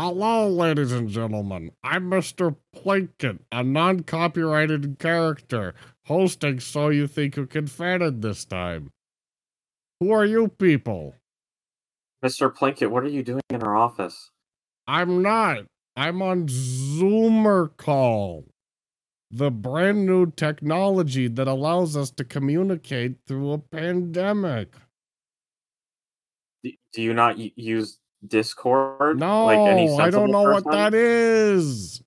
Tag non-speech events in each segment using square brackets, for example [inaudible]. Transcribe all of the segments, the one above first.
Hello, ladies and gentlemen. I'm Mr. Plinkett, a non copyrighted character, hosting So You Think You Can Fan It this time. Who are you people? Mr. Plinkett, what are you doing in our office? I'm not. I'm on Zoomer call. The brand new technology that allows us to communicate through a pandemic. Do, do you not use Discord? No, like any I don't know what that is.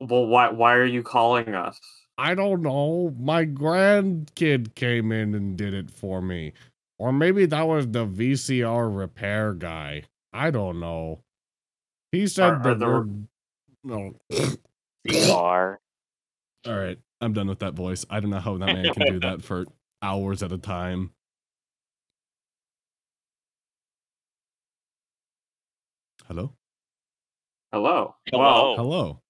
Well, why why are you calling us? I don't know. My grandkid came in and did it for me. Or maybe that was the VCR repair guy. I don't know. He said Are- are we're no. CR. All right, I'm done with that voice. I don't know how that man can do that [laughs] for hours at a time. Hello? Hello. Hello. Well, Hello.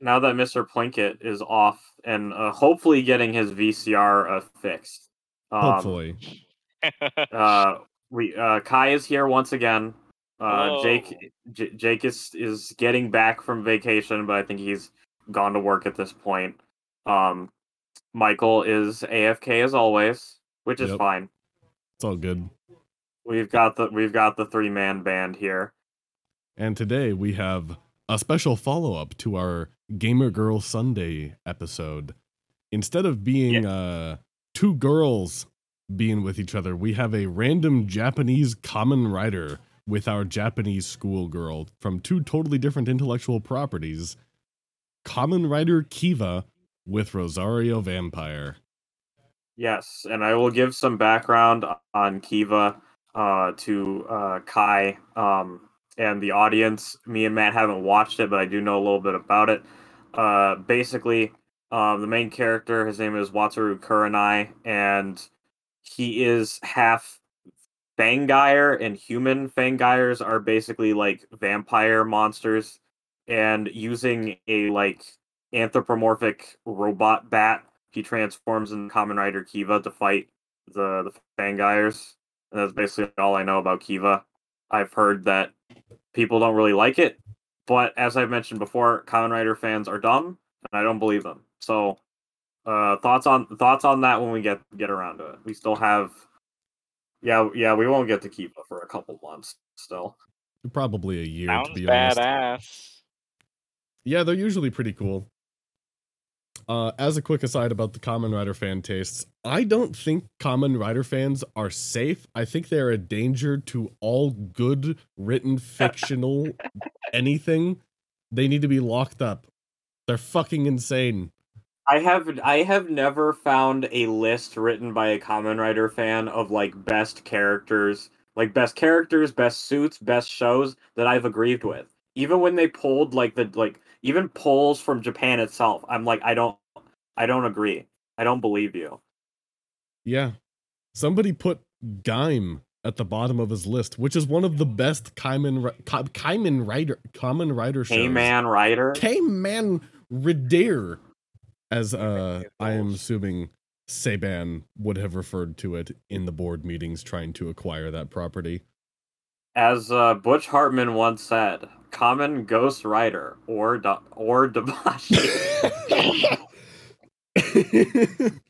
now that Mr. Plinkett is off and uh, hopefully getting his VCR uh, fixed. Um, Hopefully. [laughs] uh, we uh, Kai is here once again. Uh, Jake J- Jake is is getting back from vacation, but I think he's gone to work at this point. Um, Michael is AFK as always, which is Yep. fine. It's all good. We've got the we've got the three man band here. And today we have a special follow up to our Gamer Girl Sunday episode. Instead of being uh, two girls being with each other, we have a random Japanese Kamen Rider with our Japanese schoolgirl from two totally different intellectual properties. Kamen Rider Kiva with Rosario Vampire. Yes, and I will give some background on Kiva uh, to uh, Kai um, and the audience. Me and Matt haven't watched it, but I do know a little bit about it. Uh, basically, um, the main character, his name is Wataru Kurenai, and he is half Fangire and human Fangires are basically like vampire monsters, and using a like anthropomorphic robot bat he transforms in Kamen Rider Kiva to fight the the Fangires. And that's basically all I know about Kiva. I've heard that people don't really like it, but as I've mentioned before, Kamen Rider fans are dumb, and I don't believe them. So, uh, thoughts on thoughts on that when we get get around to it. We still have, yeah, yeah, we won't get to Kiva for a couple months still. Probably a year, to Sounds be honest. Yeah, they're usually pretty cool. Uh, as a quick aside about the Kamen Rider fan tastes, I don't think Kamen Rider fans are safe. I think they're a danger to all good written [laughs] fictional anything. They need to be locked up. They're fucking insane. I have I have never found a list written by a Kamen Rider fan of like best characters, like best characters, best suits, best shows that I've agreed with. Even when they pulled like the like even polls from Japan itself, I'm like I don't I don't agree. I don't believe you. Yeah. Somebody put Gaim at the bottom of his list, which is one of the best Kaiman Ri- Ka- Kaiman Rider Kamen Rider shows. Hey man, Rider. K-Man Redair, as uh, I am assuming Saban would have referred to it in the board meetings trying to acquire that property. As uh, Butch Hartman once said, common Ghost Rider or da- or Dabashi. [laughs] [laughs]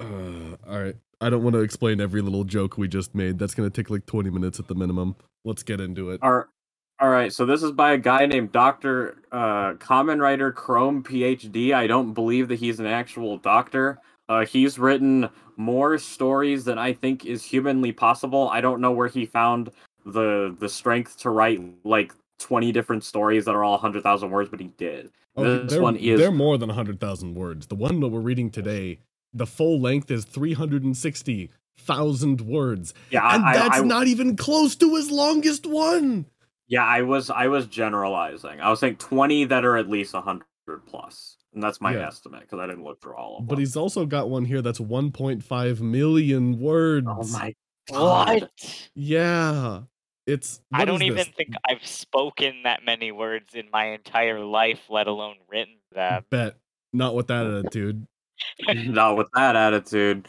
uh, all right. I don't want to explain every little joke we just made. That's going to take like 20 minutes at the minimum. Let's get into it. All all right, so this is by a guy named Doctor uh, Common Writer Chrome PhD. I don't believe that he's an actual doctor. Uh, he's written more stories than I think is humanly possible. I don't know where he found the the strength to write like twenty different stories that are all hundred thousand words, but he did. Okay, this they're, one is- they're more than 100,000 words. The one that we're reading today, the full length is 360,000 words. Yeah, And I, that's I, not even close to his longest one. yeah, I was I was generalizing. I was saying twenty that are at least hundred plus, and that's my Yeah. estimate because I didn't look through all of them. But he's also got one here that's 1.5 million oh words. oh my god. What? Yeah. It's I don't even this? think I've spoken that many words in my entire life, let alone written them. bet not with that attitude. [laughs] Not with that attitude.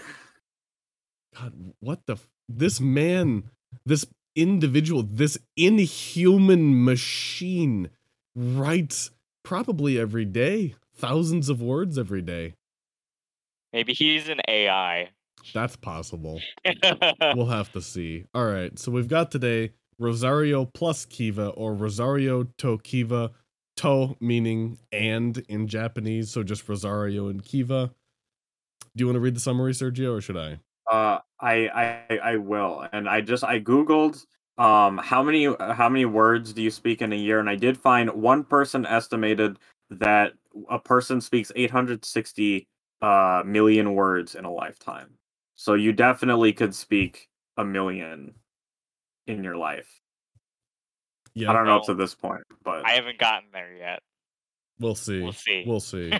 God, what the f- this man this individual, this inhuman machine writes probably every day, thousands of words every day. Maybe he's an AI. That's possible. [laughs] we'll have to see. All right, so we've got today Rosario plus Kiva or Rosario to Kiva. To meaning and in Japanese, so just Rosario and Kiva. Do you want to read the summary, Sergio, or should I? Uh, I I I will, and I just I googled um how many how many words do you speak in a year, and I did find one person estimated that a person speaks 860 uh million words in a lifetime. So you definitely could speak a million in your life. Yeah, I don't know up Well, to this point, but I haven't gotten there yet. we'll see. We'll see. We'll [laughs] see.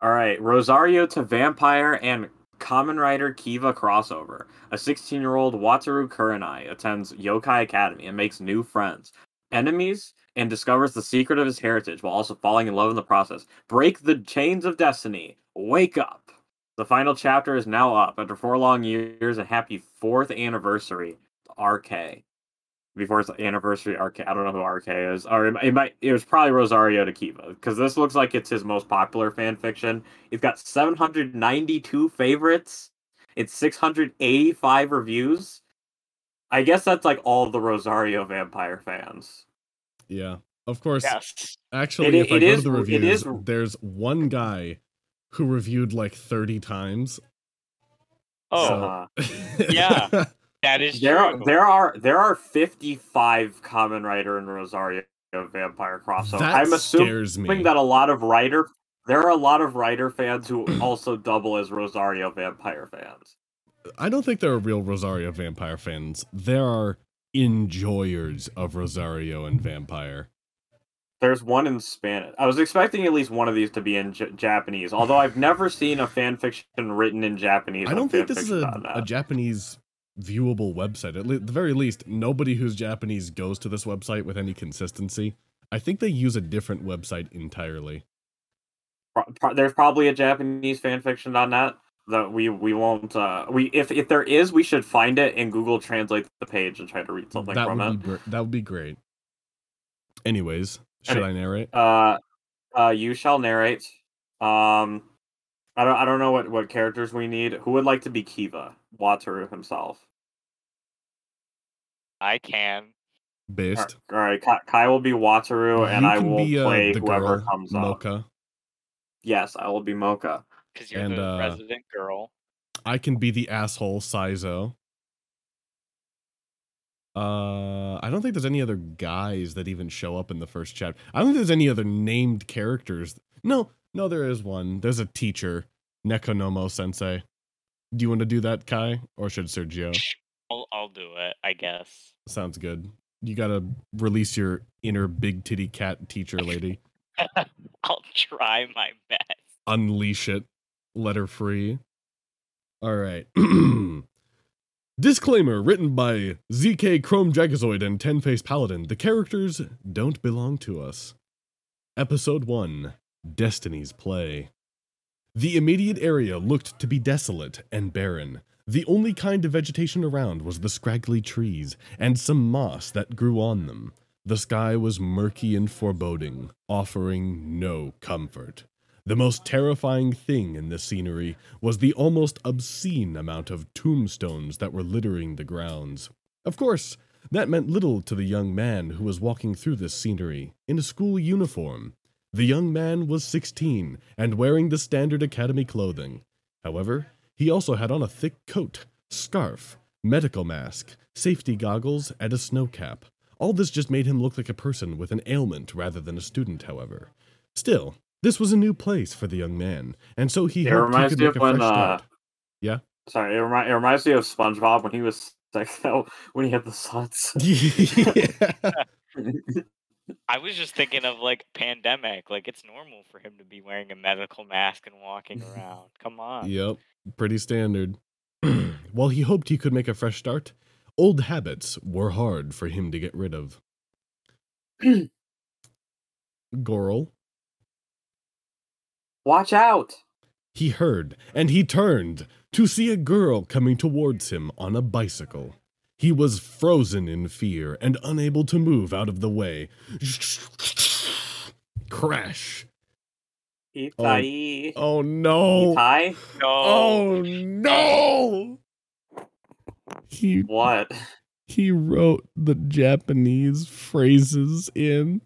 All right, Rosario to Vampire and Common Rider Kiva crossover. A 16-year-old Wataru Kurenai attends Yokai Academy and makes new friends, enemies, and discovers the secret of his heritage while also falling in love in the process. Break the chains of destiny. Wake up. The final chapter is now up after four long years. A happy fourth anniversary, to RK. Before its anniversary, RK. I don't know who RK is, or it, might- it might. It was probably Rosario to Kiva because this looks like it's his most popular fan fiction. It's got 792 favorites. It's 685 reviews. I guess that's like all the Rosario vampire fans. Yeah. Of course, yes. actually, It i- if I it go is- to the reviews, is- there's one guy who reviewed like 30 times. Oh, Uh, [laughs] Yeah. that is there are there are there are 55 Kamen Rider and Rosario vampire crossover. that I'm assuming scares me. that a lot of writer there are a lot of writer fans who [clears throat] also double as Rosario vampire fans. I don't think there are real Rosario vampire fans. There are enjoyers of Rosario and vampire. There's one in Spanish. I was expecting at least one of these to be in J- Japanese, although I've never seen a fan fiction written in Japanese. I don't think this is a, a Japanese viewable website. At le- the very least, nobody who's Japanese goes to this website with any consistency. I think they use a different website entirely. There's probably a Japanese fanfiction.net that we we won't uh we if if there is we should find it and Google translate the page and try to read something that from would it. be that would be great. Anyways, should Any- I narrate? Uh, uh, you shall narrate. Um, I don't I don't know what what characters we need. Who would like to be Kiva Wataru himself? I can. All Based. all right, Kai, Kai will be Wataru, and I will be, uh, play the whoever girl, comes up. Moka. Yes, I will be Moka. Because you're And, the uh, resident girl. I can be the asshole Saizo. Uh, I don't think there's any other guys that even show up in the first chapter. I don't think there's any other named characters. No, no, there is one. There's a teacher, Nekonome Sensei. Do you want to do that, Kai, or should Sergio? I'll, I'll do it, I guess. Sounds good. You gotta release your inner big titty cat teacher lady. [laughs] I'll try my best. unleash it, let her free. All right. [clears throat] Disclaimer written by ZK Chrome Dragozoid and Ten Face Paladin. The characters don't belong to us. Episode 1 Destiny's Play. The immediate area looked to be desolate and barren. The only kind of vegetation around was the scraggly trees and some moss that grew on them. The sky was murky and foreboding, offering no comfort. The most terrifying thing in the scenery was the almost obscene amount of tombstones that were littering the grounds. Of course, that meant little to the young man who was walking through this scenery in a school uniform. The young man was 16 and wearing the standard academy clothing. However, he also had on a thick coat, scarf, medical mask, safety goggles, and a snow cap. All this just made him look like a person with an ailment rather than a student, however. Still, this was a new place for the young man, and so he It hoped he could me make of a when, fresh uh, start. Yeah? Sorry, it, remi- it reminds me of SpongeBob when he was [laughs] like when he had the suds. [laughs] [laughs] I was just thinking of like pandemic. Like it's normal for him to be wearing a medical mask and walking around. Come on. Yep, pretty standard. [clears throat] While he hoped he could make a fresh start, old habits were hard for him to get rid of. [clears throat] Goral, Watch out! he heard, and he turned to see a girl coming towards him on a bicycle. He was frozen in fear and unable to move out of the way. Crash. Itai. Oh, oh no. Itai? No. Oh no. He What? he wrote the Japanese phrases in.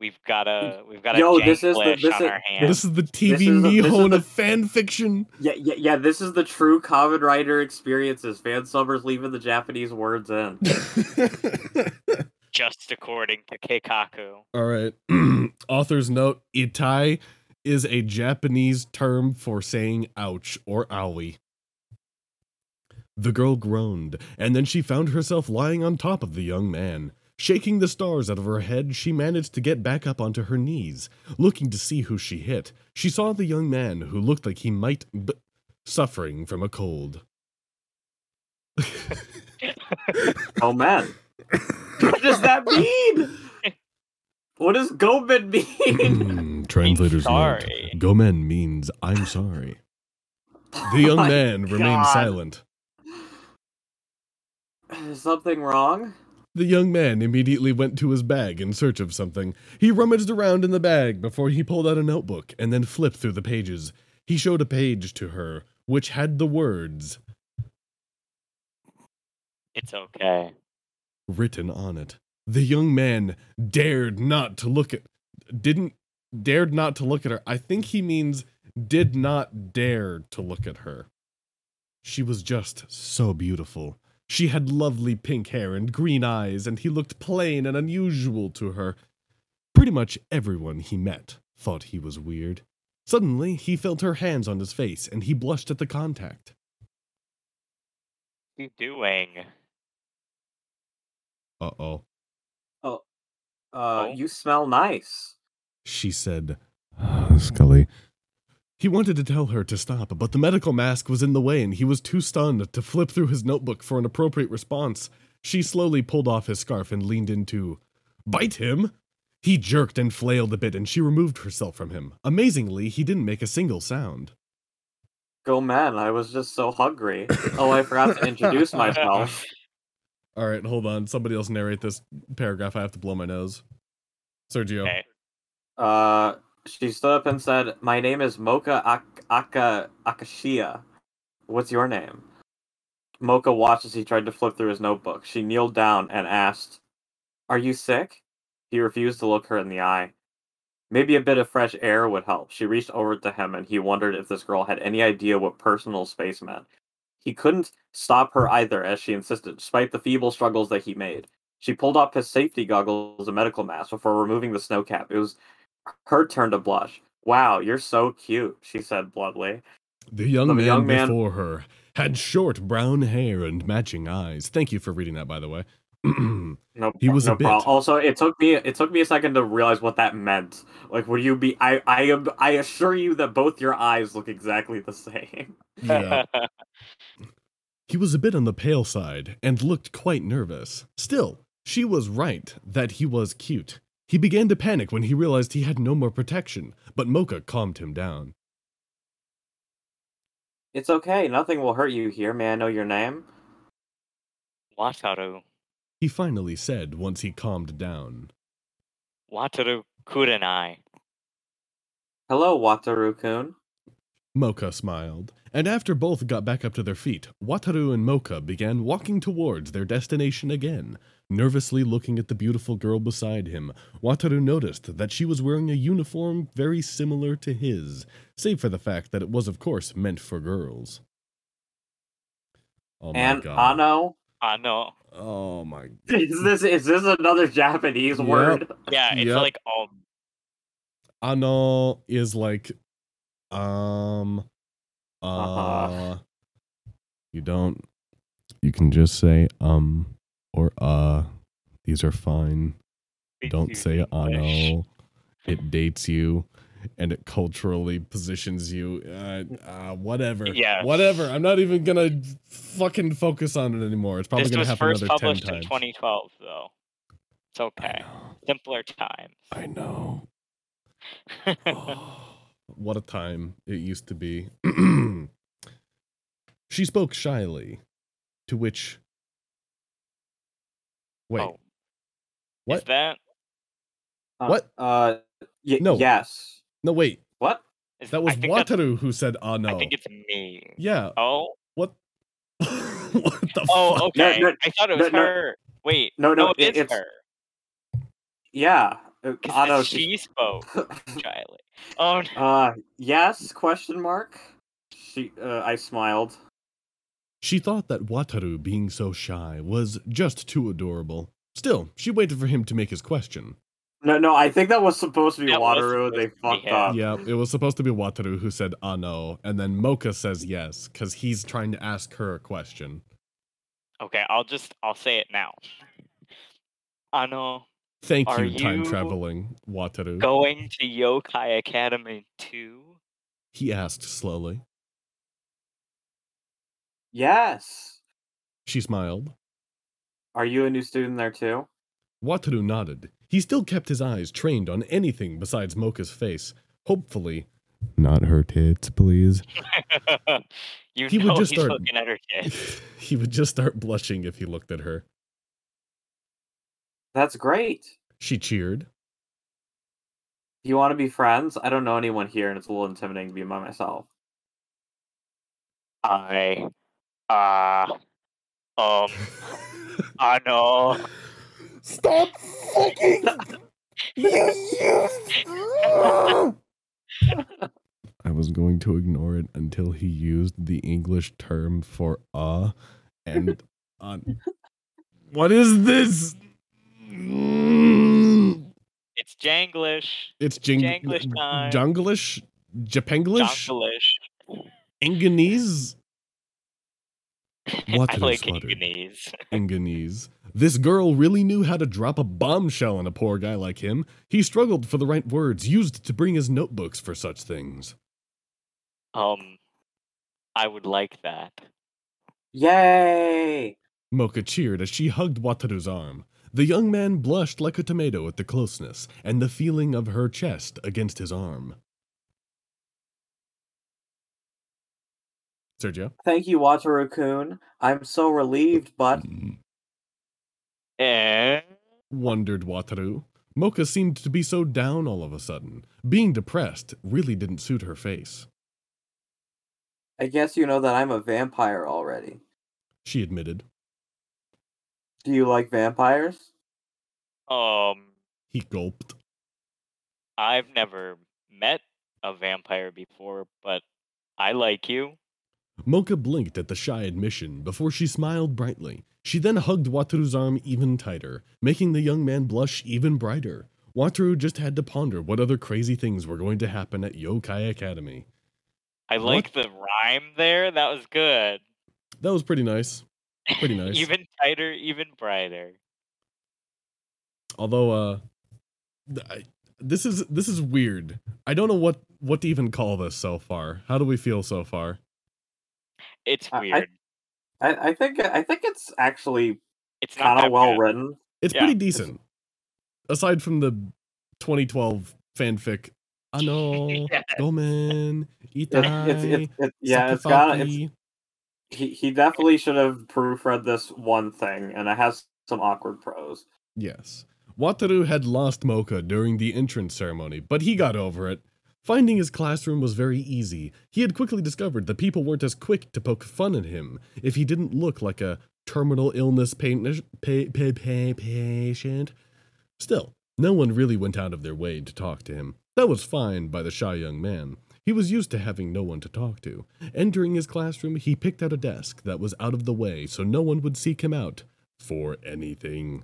We've got a we've got a Yo, jank this is the- this on is- our hands. This is the TV is the- this is Nihon the- of fan fiction. Yeah, yeah, yeah. This is the true Kamen Rider experiences. Fan subbers leaving the Japanese words in. [laughs] just according to Keikaku. All right. [clears throat] Author's note Itai is a Japanese term for saying ouch or owie. The girl groaned, and then she found herself lying on top of the young man. Shaking the stars out of her head, she managed to get back up onto her knees. Looking to see who she hit, she saw the young man who looked like he might be suffering from a cold. [laughs] Oh man, what does that mean? What does Gomen mean? Hmm, Translator's note. Gomen means I'm sorry. The young [laughs] Oh my man remained silent. Is something wrong? The young man immediately went to his bag in search of something. He rummaged around in the bag before he pulled out a notebook and then flipped through the pages. He showed a page to her, which had the words It's okay. written on it. The young man dared not to look at didn't dared not to look at her. I think he means did not dare to look at her. She was just so beautiful. She had lovely pink hair and green eyes, and he looked plain and unusual to her. Pretty much everyone he met thought he was weird. Suddenly, he felt her hands on his face, and he blushed at the contact. What are you doing? Uh oh. Oh, uh, Oh. you smell nice. She said, "Ah, Scully. He wanted to tell her to stop, but the medical mask was in the way and he was too stunned to flip through his notebook for an appropriate response. She slowly pulled off his scarf and leaned in to Bite him? He jerked and flailed a bit and she removed herself from him. Amazingly, he didn't make a single sound. Gomen, I was just so hungry. Oh, I forgot to introduce myself. [laughs] All right, hold on. Somebody else narrate this paragraph. I have to blow my nose. Sergio. Okay. Uh, she stood up and said, "My name is Moka Ak- Aka Akashiya. What's your name?" Moka watched as he tried to flip through his notebook. She kneeled down and asked, "Are you sick?" He refused to look her in the eye. Maybe a bit of fresh air would help. She reached over to him and he wondered if this girl had any idea what personal space meant. He couldn't stop her either, as she insisted, despite the feeble struggles that he made. She pulled off his safety goggles and medical mask before removing the snow cap. It was her turn to blush. Wow, you're so cute, she said bluntly. The young The man young man- before her had short brown hair and matching eyes. Thank you for reading that, by the way. [clears throat] No, He was no a bit. problem. Also, it took me it took me a second to realize what that meant. Like, would you be? I I am. I assure you that both your eyes look exactly the same. yeah. [laughs] He was a bit on the pale side and looked quite nervous. Still, she was right that he was cute. He began to panic when he realized he had no more protection, but Moka calmed him down. It's okay. Nothing will hurt you here. May I know your name? Wataru. He finally said once he calmed down. Wataru Kurenai. Hello, Wataru-kun. Moka smiled, and after both got back up to their feet, Wataru and Mocha began walking towards their destination again. Nervously looking at the beautiful girl beside him, Wataru noticed that she was wearing a uniform very similar to his, save for the fact that it was, of course, meant for girls. Oh my and god. Ano. I know. Oh my god. [laughs] Is this is this another Japanese Yep. word? [laughs] Yeah, it's Yep. like um Ano is like um uh Uh-huh. you don't you can just say um or uh these are fine don't say ano it dates you and it culturally positions you uh, uh whatever Yeah. whatever i'm not even gonna fucking focus on it anymore it's probably This gonna was happen first another 10 published in 2012, though. It's okay. Simpler times. I know. [laughs] what a time it used to be. [clears throat] she spoke shyly, to which Wait, Oh, Is what? that Uh, What? Uh, y- No. Yes. No, wait. What? is, That was think Wataru who said, "Ah, no." I think it's me. yeah. Oh. What? [laughs] what the Oh, fuck? okay. no, I thought it was no, no. her. Wait. No, no, no, it- it is it's- her. Yeah. Uh, Because Ano, she spoke. [laughs] Chiley. Oh no. uh, yes? Question mark. She. Uh, I smiled. She thought that Wataru being so shy was just too adorable. Still, she waited for him to make his question. No, no. I think that was supposed to be That Wataru. They to be fucked him. up. Yeah, it was supposed to be Wataru who said, ah, no, and then Moka says yes, because he's trying to ask her a question. Okay, I'll just I'll say it now. Ano Thank Are you, time traveling Wataru. going to Yokai Academy too? He asked slowly. Yes. She smiled. Are you a new student there too? Wataru nodded. He still kept his eyes trained on anything besides Moka's face. Hopefully, not her tits, please. [laughs] you He would just he's start- looking at her tits. [laughs] he would just start blushing if he looked at her. That's great. She cheered. Do you want to be friends? I don't know anyone here, and it's a little intimidating to be by myself. I uh um I know. Stop fucking! [laughs] I was going to ignore it until he used the English term for uh and [laughs] on. What is this? It's Janglish. It's jing- Janglish time. Junglish? Japanglish? Janglish. Inganese? What I did like flutter? Inganese. [laughs] Inganese. This girl really knew how to drop a bombshell on a poor guy like him. He struggled for the right words used to bring his notebooks for such things. Um I would like that. Yay! Moka cheered as she hugged Wataru's arm. The young man blushed like a tomato at the closeness and the feeling of her chest against his arm. Sergio? Thank you, Wataru Kun. I'm so relieved, but And [laughs] Wondered Wataru. Moka seemed to be so down all of a sudden. Being depressed really didn't suit her face. I guess you know that I'm a vampire already. She admitted. Do you like vampires? um He gulped. I've never met a vampire before, but I like you. Moka blinked at the shy admission before she smiled brightly. She then hugged Wataru's arm even tighter, making the young man blush even brighter. Wataru just had to ponder what other crazy things were going to happen at Yokai Academy. I like the rhyme there. That was good. That was pretty nice. Pretty [laughs] nice. even tighter, even brighter. Although, uh, I, this is this is weird. I don't know what what to even call this so far. How do we feel so far? It's I- I- weird. I, I think I think it's actually it's kind of well bad. written. It's Yeah, pretty decent. Aside from the 2012 fanfic, ano, [laughs] Yeah. gomen, It, itai, it's, it's, it's yeah, it's got it's he, he definitely should have proofread this one thing, and it has some awkward prose. Yes. Wataru had lost Moka during the entrance ceremony, but he got over it. Finding his classroom was very easy. He had quickly discovered that people weren't as quick to poke fun at him if he didn't look like a terminal illness pa- pa- pa- pa- patient. Still, no one really went out of their way to talk to him. That was fine by the shy young man. He was used to having no one to talk to. Entering his classroom, he picked out a desk that was out of the way so no one would seek him out for anything.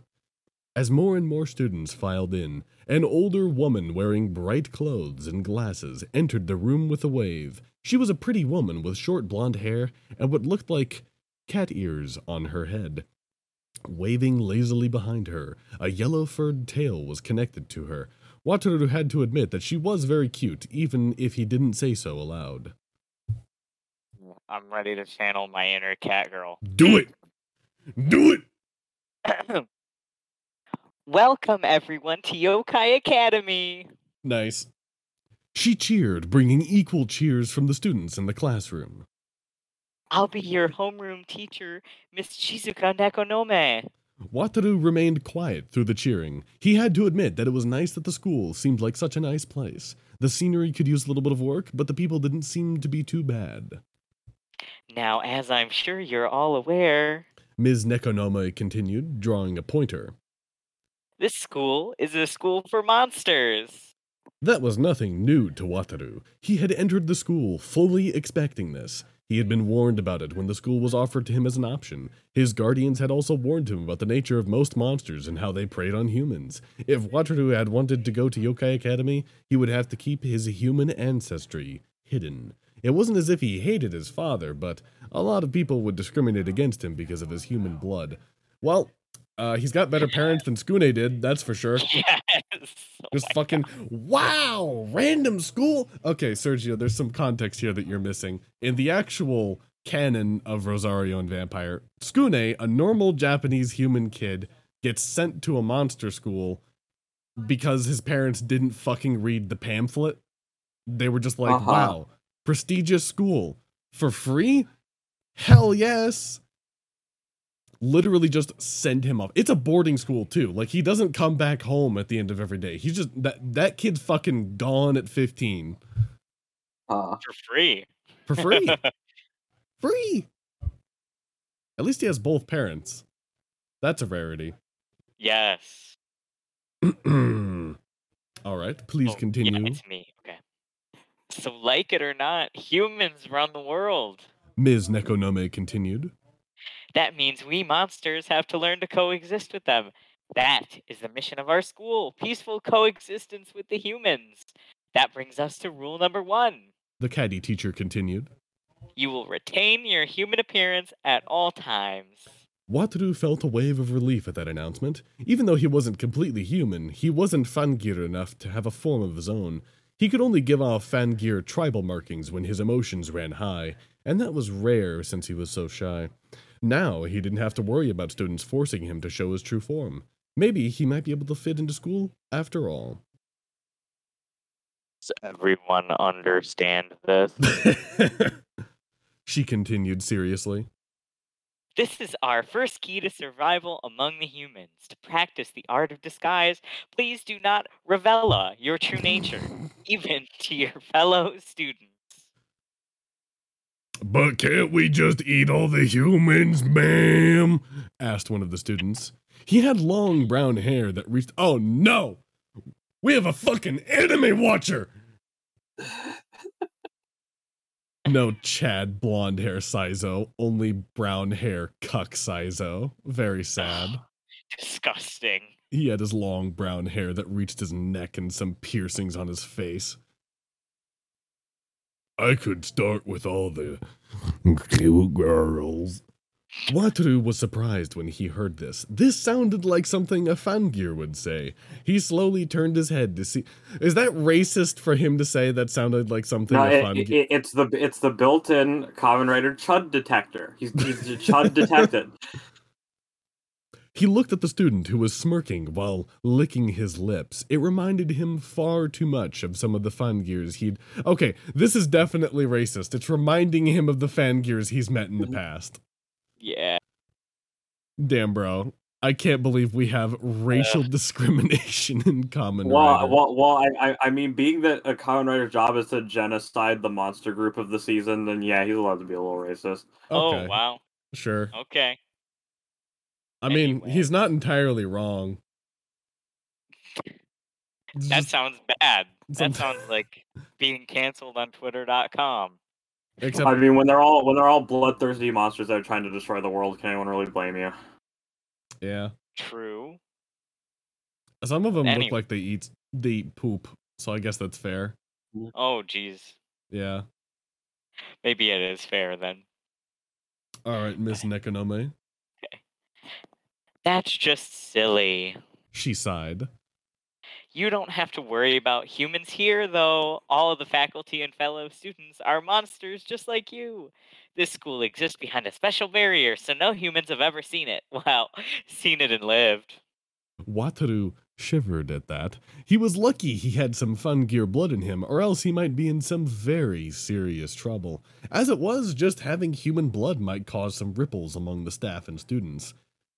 As more and more students filed in, an older woman wearing bright clothes and glasses entered the room with a wave. She was a pretty woman with short blonde hair and what looked like cat ears on her head. Waving lazily behind her, a yellow furred tail was connected to her. Wataru had to admit that she was very cute, even if he didn't say so aloud. I'm ready to channel my inner cat girl. Do it! Do it! [clears throat] Welcome everyone to Yokai Academy. Nice. She cheered, bringing equal cheers from the students in the classroom. I'll be your homeroom teacher, Miss Shizuka Nekonome. Wataru remained quiet through the cheering. He had to admit that it was nice that the school seemed like such a nice place. The scenery could use a little bit of work, but the people didn't seem to be too bad. Now, as I'm sure you're all aware, Ms. Nekonome continued, drawing a pointer. This school is a school for monsters. That was nothing new to Wataru. He had entered the school fully expecting this. He had been warned about it when the school was offered to him as an option. His guardians had also warned him about the nature of most monsters and how they preyed on humans. If Wataru had wanted to go to Yokai Academy, he would have to keep his human ancestry hidden. It wasn't as if he hated his father, but a lot of people would discriminate against him because of his human blood. Well, uh, he's got better parents than Tsukune did, that's for sure. [laughs] Yes. Oh Just my fucking God. wow, random school. Okay, Sergio, there's some context here that you're missing. In the actual canon of Rosario and Vampire, Tsukune, a normal Japanese human kid, gets sent to a monster school because his parents didn't fucking read the pamphlet. They were just like, Uh-huh. wow, prestigious school for free? Hell yes literally just send him off. It's a boarding school too. Like he doesn't come back home at the end of every day. He's just that that kid's fucking gone at 15 Uh, For free. for free. [laughs] free. At least he has both parents. That's a rarity. yes. [clears throat] All right, please Oh, continue. Yeah, it's me. Okay. So, like it or not, humans run the world. Ms. Nekonome continued. That means we monsters have to learn to coexist with them. That is the mission of our school peaceful coexistence with the humans. That brings us to rule number one The caddy teacher continued. you will retain your human appearance at all times. Wataru felt a wave of relief at that announcement. Even though he wasn't completely human, he wasn't Fangire enough to have a form of his own. He could only give off Fangire tribal markings when his emotions ran high, and that was rare since he was so shy. Now he didn't have to worry about students forcing him to show his true form. Maybe he might be able to fit into school after all. Does everyone understand this? [laughs] she continued seriously. This is our first key to survival among the humans. To practice the art of disguise, please do not revela your true nature, [laughs] even to your fellow students. But can't we just eat all the humans, ma'am? asked one of the students. He had long brown hair that reached. Oh no! We have a fucking anime watcher! No Chad blonde hair Saizo, only brown hair cuck Saizo. Very sad. [sighs] Disgusting. He had his long brown hair that reached his neck and some piercings on his face. I could start with all the cute girls. Wataru was surprised when he heard this. This sounded like something a Fangire would say. He slowly turned his head to see. Is that racist for him to say that sounded like something no, a it, Fangire? it, it's the it's the built-in Kamen Rider Chud detector. He's he's a Chud detected. [laughs] He looked at the student who was smirking while licking his lips. It reminded him far too much of some of the Fangires he'd. Okay, this is definitely racist. It's reminding him of the Fangires he's met in the mm-hmm. past. Yeah. Damn, bro. I can't believe we have racial discrimination in Common well, Rider. well, well, I, I I mean, being that a Kamen Rider's job is to genocide the monster group of the season, then yeah, he's allowed to be a little racist. Oh, okay, Oh, wow. sure. Okay. I mean, Anyway. he's not entirely wrong. That just- sounds bad. That some- sounds like [laughs] being canceled on twitter.com. except I mean, when they're all when they're all bloodthirsty monsters that are trying to destroy the world, can anyone really blame you? yeah. True. Some of them look like they eat they eat poop, so I guess that's fair. Mm. Oh, jeez. Yeah. Maybe it is fair then. All right, Miss [sighs] Nekonome. That's just silly. She sighed. You don't have to worry about humans here, though. All of the faculty and fellow students are monsters just like you. This school exists behind a special barrier, so no humans have ever seen it. [laughs] Well, seen it and lived. Wataru shivered at that. He was lucky he had some Fangire blood in him, or else he might be in some very serious trouble. As it was, just having human blood might cause some ripples among the staff and students.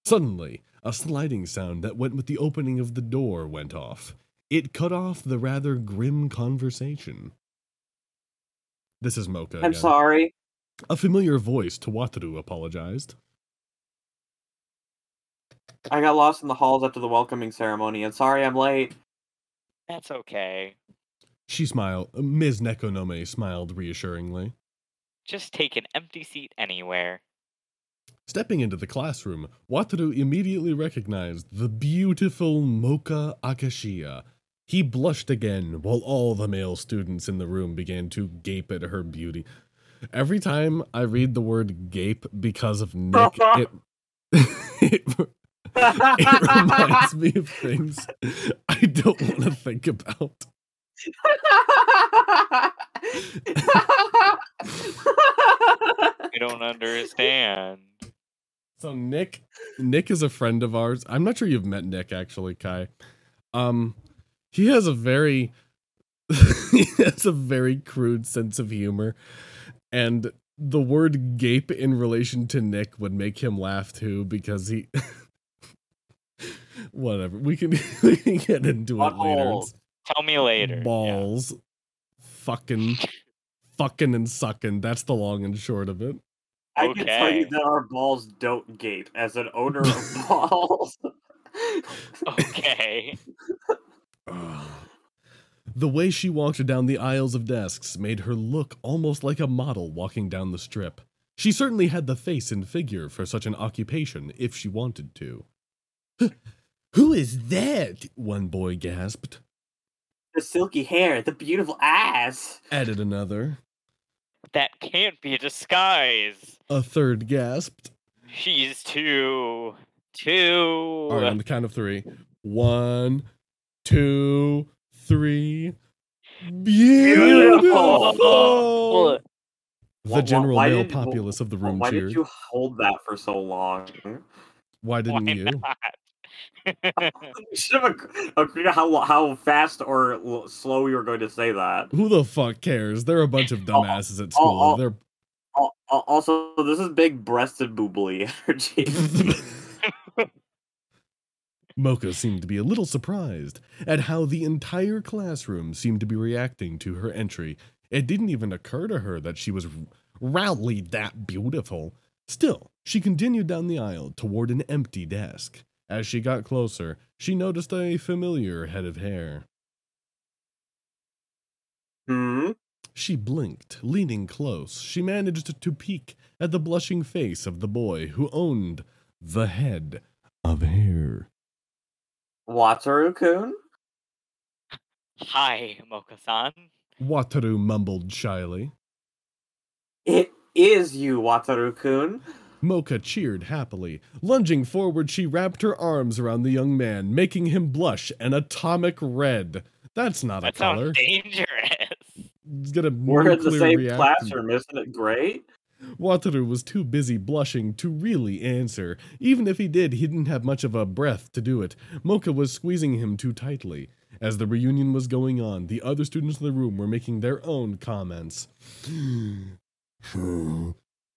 Suddenly, A sliding sound that went with the opening of the door went off. It cut off the rather grim conversation. This is Moka. I'm again. sorry. A familiar voice to Wataru apologized. I got lost in the halls after the welcoming ceremony, and sorry I'm late. That's okay. She smiled. Ms. Nekonome smiled reassuringly. Just take an empty seat anywhere. Stepping into the classroom, Wataru immediately recognized the beautiful Moka Akashiya. He blushed again while all the male students in the room began to gape at her beauty. Every time I read the word gape because of Nick, [laughs] it, it, [laughs] it reminds me of things I don't want to think about. [laughs] I don't understand. So Nick, Nick is a friend of ours. I'm not sure you've met Nick actually, Kai. Um, he has a very, [laughs] he has a very crude sense of humor, and the word "gape" in relation to Nick would make him laugh too because he. [laughs] Whatever, we can [laughs] we can get into it later. Tell me later. Yeah. Balls, fucking, fucking and sucking. That's the long and short of it. I can tell you that our balls don't gape as an owner of [laughs] balls. Okay. [sighs] The way she walked down the aisles of desks made her look almost like a model walking down the strip. She certainly had the face and figure for such an occupation if she wanted to. [gasps] Who is that? One boy gasped. the silky hair, the beautiful eyes. Added another. That can't be a disguise. A third gasped. She's too. Too. All right, on the count of three. One, two, three. Beautiful. Well, The Wh- wh- general why male did- populace of the room Why cheered. did you hold that for so long? Why didn't Why you? not? [laughs] You should have agreed how how fast or slow you were going to say that. Who the fuck cares? They're a bunch of [laughs] dumbasses at school. oh, They're Al- al- Also, this is big breasted boobly [laughs] energy. Moka seemed to be a little surprised at how the entire classroom seemed to be reacting to her entry. It didn't even occur to her that she was roundly that beautiful. Still, she continued down the aisle toward an empty desk. As she got closer, she noticed a familiar head of hair. hmm. She blinked, leaning close. She managed to peek at the blushing face of the boy who owned the head of hair. Wataru-kun? Hi, Moka-san. Wataru mumbled shyly. It is you, Wataru-kun. Moka cheered happily. Lunging forward, she wrapped her arms around the young man, making him blush an atomic red. That's not a That color. sounds dangerous. It's gonna We're in the same react- classroom, isn't it great? Wataru was too busy blushing to really answer. Even if he did, he didn't have much of a breath to do it. Moka was squeezing him too tightly. As the reunion was going on, the other students in the room were making their own comments.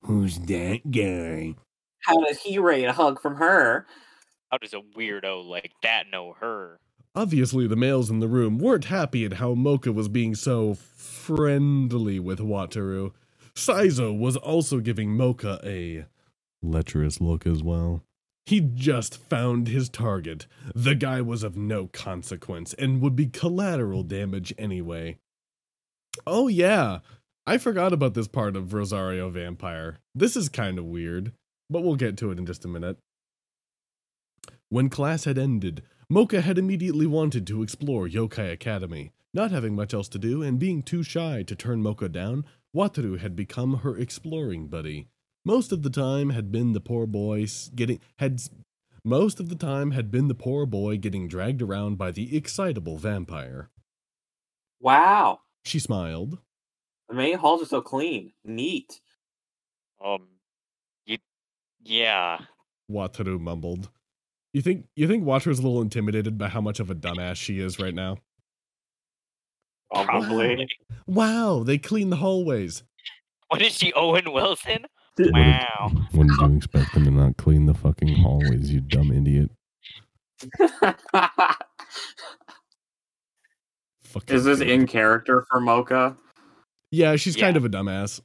Who's that guy? How does he rate a hug from her? How does a weirdo like that know her? Obviously, the males in the room weren't happy at how Moka was being so friendly with Wataru. Saizo was also giving Moka a lecherous look as well. He'd just found his target. The guy was of no consequence and would be collateral damage anyway. Oh, yeah. I forgot about this part of Rosario Vampire. This is kind of weird, but we'll get to it in just a minute. When class had ended, Moka had immediately wanted to explore Yokai Academy. Not having much else to do and being too shy to turn Moka down, Wataru had become her exploring buddy. Most of the time had been the poor boy getting had most of the time had been the poor boy getting dragged around by the excitable vampire. Wow. She smiled. The main halls are so clean. Neat. Um, you, yeah. Wataru mumbled. You think you think Wataru's a little intimidated by how much of a dumbass she is right now? Probably. [laughs] Wow, they clean the hallways. What is she, Owen Wilson? Wow. When did you expect them to not clean the fucking hallways, you dumb idiot? [laughs] Fucking Is this in character for Moka? Yeah, she's kind of a dumbass.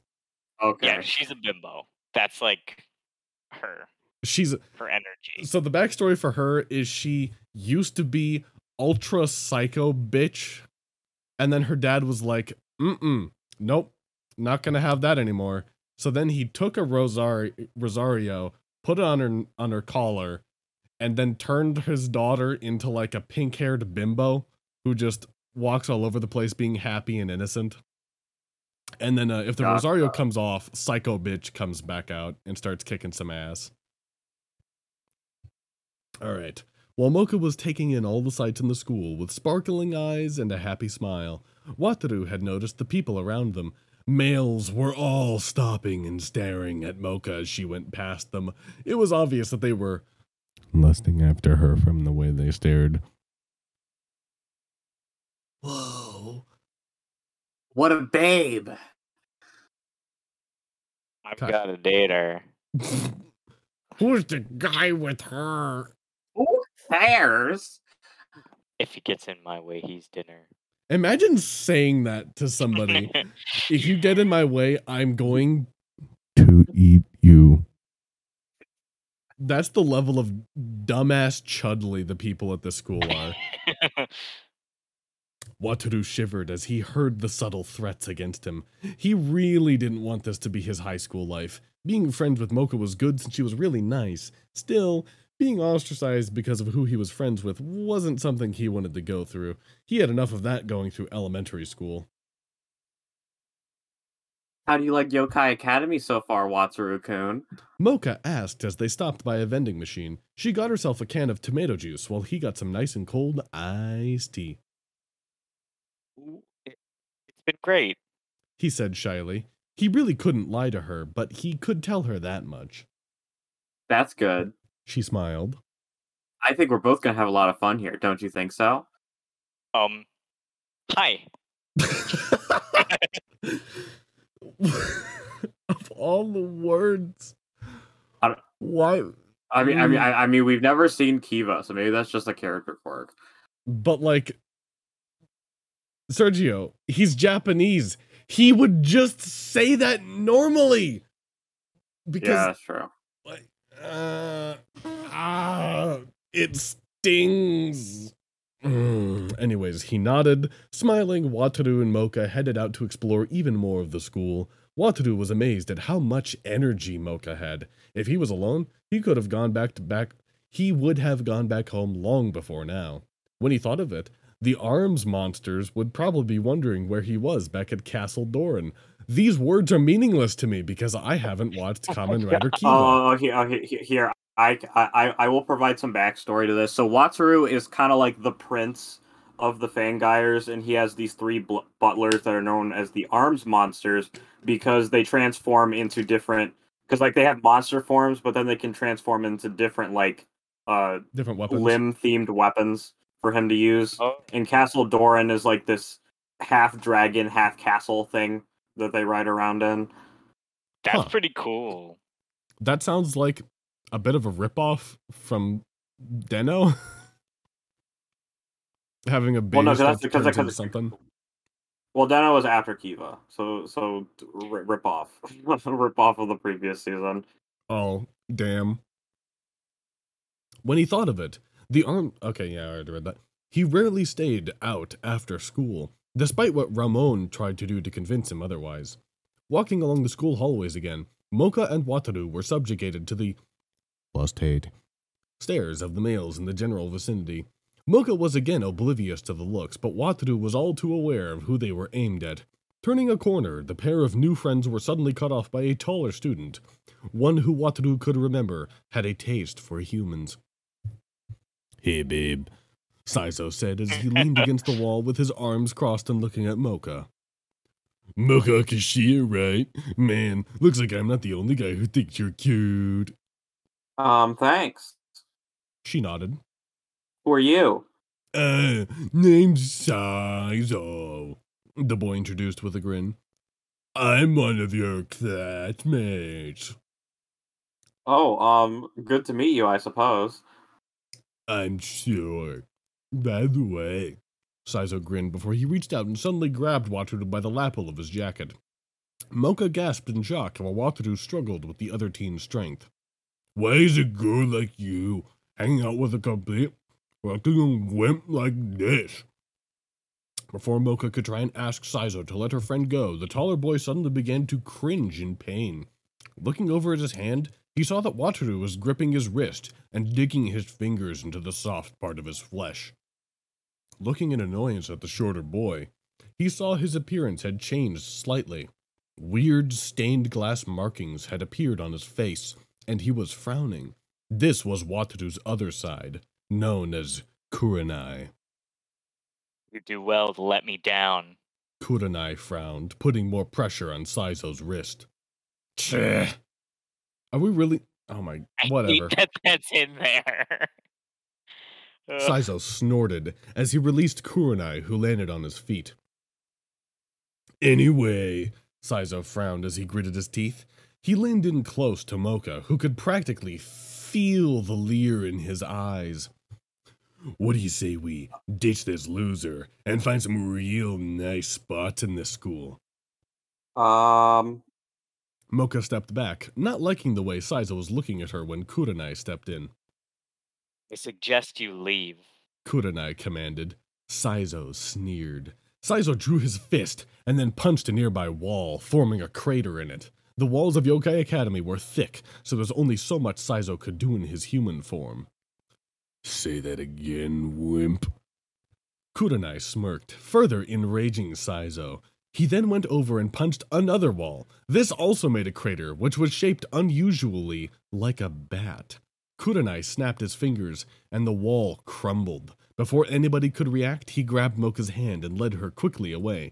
Okay. Yeah, she's a bimbo. That's like her, She's her energy. so the backstory for her is she used to be ultra psycho bitch, and then her dad was like, "Mm, nope, not gonna have that anymore." So then he took a rosari- rosario, put it on her on her collar, and then turned his daughter into like a pink haired bimbo who just walks all over the place being happy and innocent. And then uh, if the Gotcha. rosario comes off, psycho bitch comes back out and starts kicking some ass. All right. While Moka was taking in all the sights in the school with sparkling eyes and a happy smile, Wataru had noticed the people around them. Males were all stopping and staring at Moka as she went past them. It was obvious that they were lusting after her from the way they stared. Whoa. What a babe. I've Okay. got a dater. [laughs] Who's the guy with her? Who cares? If he gets in my way, he's dinner. Imagine saying that to somebody. [laughs] if you get in my way, I'm going to eat you. That's the level of dumbass chudley the people at this school are. [laughs] Wataru shivered as he heard the subtle threats against him. He really didn't want this to be his high school life. Being friends with Moka was good since she was really nice. Still, being ostracized because of who he was friends with wasn't something he wanted to go through. He had enough of that going through elementary school. How do you like Yokai Academy so far, Wataru-kun? Moka asked as they stopped by a vending machine. She got herself a can of tomato juice while he got some nice and cold iced tea. Ooh, it- It's been great. He said shyly. He really couldn't lie to her, but he could tell her that much. That's good. She smiled. I think we're both gonna have a lot of fun here, don't you think so? Um, hi. [laughs] of all the words, I why? I mean, I mean, Mm. I, I mean, we've never seen Kiva, so maybe that's just a character quirk. But like, Sergio, he's Japanese. He would just say that normally. Because yeah, that's true. like uh, ah, it stings. Mm. Anyways, he nodded, smiling. Wataru and Moka headed out to explore even more of the school. Wataru was amazed at how much energy Moka had. If he was alone, he could have gone back to back. He would have gone back home long before now. When he thought of it, the arms monsters would probably be wondering where he was back at Castle Doran. These words are meaningless to me because I haven't watched Kamen [laughs] Rider. Oh, here, oh, he- he- here, I, I, I will provide some backstory to this. So Wataru is kind of like the prince of the Fangires, and he has these three bl- butlers that are known as the Arms Monsters because they transform into different. Because like they have monster forms, but then they can transform into different like uh Different weapons. limb themed weapons for him to use. Oh, And Castle Doran is like this half dragon, half castle thing that they ride around in. that's Huh. pretty cool. That sounds like a bit of a ripoff from Den-O. [laughs] Having a baby Well, no, 'cause that that's because turns into something. Well, Den-O was after Kiva, so so rip off, [laughs] rip off of the previous season. Oh, damn. When he thought of it, the arm. Okay, yeah, I already read that. He rarely stayed out after school, despite what Ramon tried to do to convince him otherwise. Walking along the school hallways again, Moka and Wataru were subjugated to the lust hate stares of the males in the general vicinity. Moka was again oblivious to the looks, but Wataru was all too aware of who they were aimed at. Turning a corner, the pair of new friends were suddenly cut off by a taller student. One who Wataru could remember had a taste for humans. Hey, babe, Saizo said as he leaned against the wall with his arms crossed and looking at Moka. Moka Akashiya, right? Man, looks like I'm not the only guy who thinks you're cute. Um, thanks. She nodded. Who are you? Uh, name's Saizo, the boy introduced with a grin. I'm one of your classmates. Oh, um, good to meet you, I suppose. I'm sure. By the way, Saizo grinned before he reached out and suddenly grabbed Wataru by the lapel of his jacket. Moka gasped in shock while Wataru struggled with the other teen's strength. Why is a girl like you hanging out with a complete fucking wimp like this? Before Moka could try and ask Saizo to let her friend go, the taller boy suddenly began to cringe in pain. Looking over at his hand, he saw that Wataru was gripping his wrist and digging his fingers into the soft part of his flesh. Looking in annoyance at the shorter boy, he saw his appearance had changed slightly. Weird stained glass markings had appeared on his face, and he was frowning. This was Wataru's other side, known as Kurenai. You do well to let me down. Kurenai frowned, putting more pressure on Saizo's wrist. Tch. Are we really? Oh my, [laughs] I whatever. hate that that's in there. [laughs] Ugh. Saizo snorted as he released Kurenai, who landed on his feet. Anyway, Saizo frowned as he gritted his teeth. He leaned in close to Moka, who could practically feel the leer in his eyes. What do you say we ditch this loser and find some real nice spots in this school? Um, Moka stepped back, not liking the way Saizo was looking at her when Kurenai stepped in. I suggest you leave. Kurenai commanded. Saizo sneered. Saizo drew his fist and then punched a nearby wall, forming a crater in it. The walls of Yokai Academy were thick, so there's only so much Saizo could do in his human form. Say that again, wimp. Kurenai smirked, further enraging Saizo. He then went over and punched another wall. This also made a crater, which was shaped unusually like a bat. Kurenai snapped his fingers, and the wall crumbled. Before anybody could react, he grabbed Moka's hand and led her quickly away.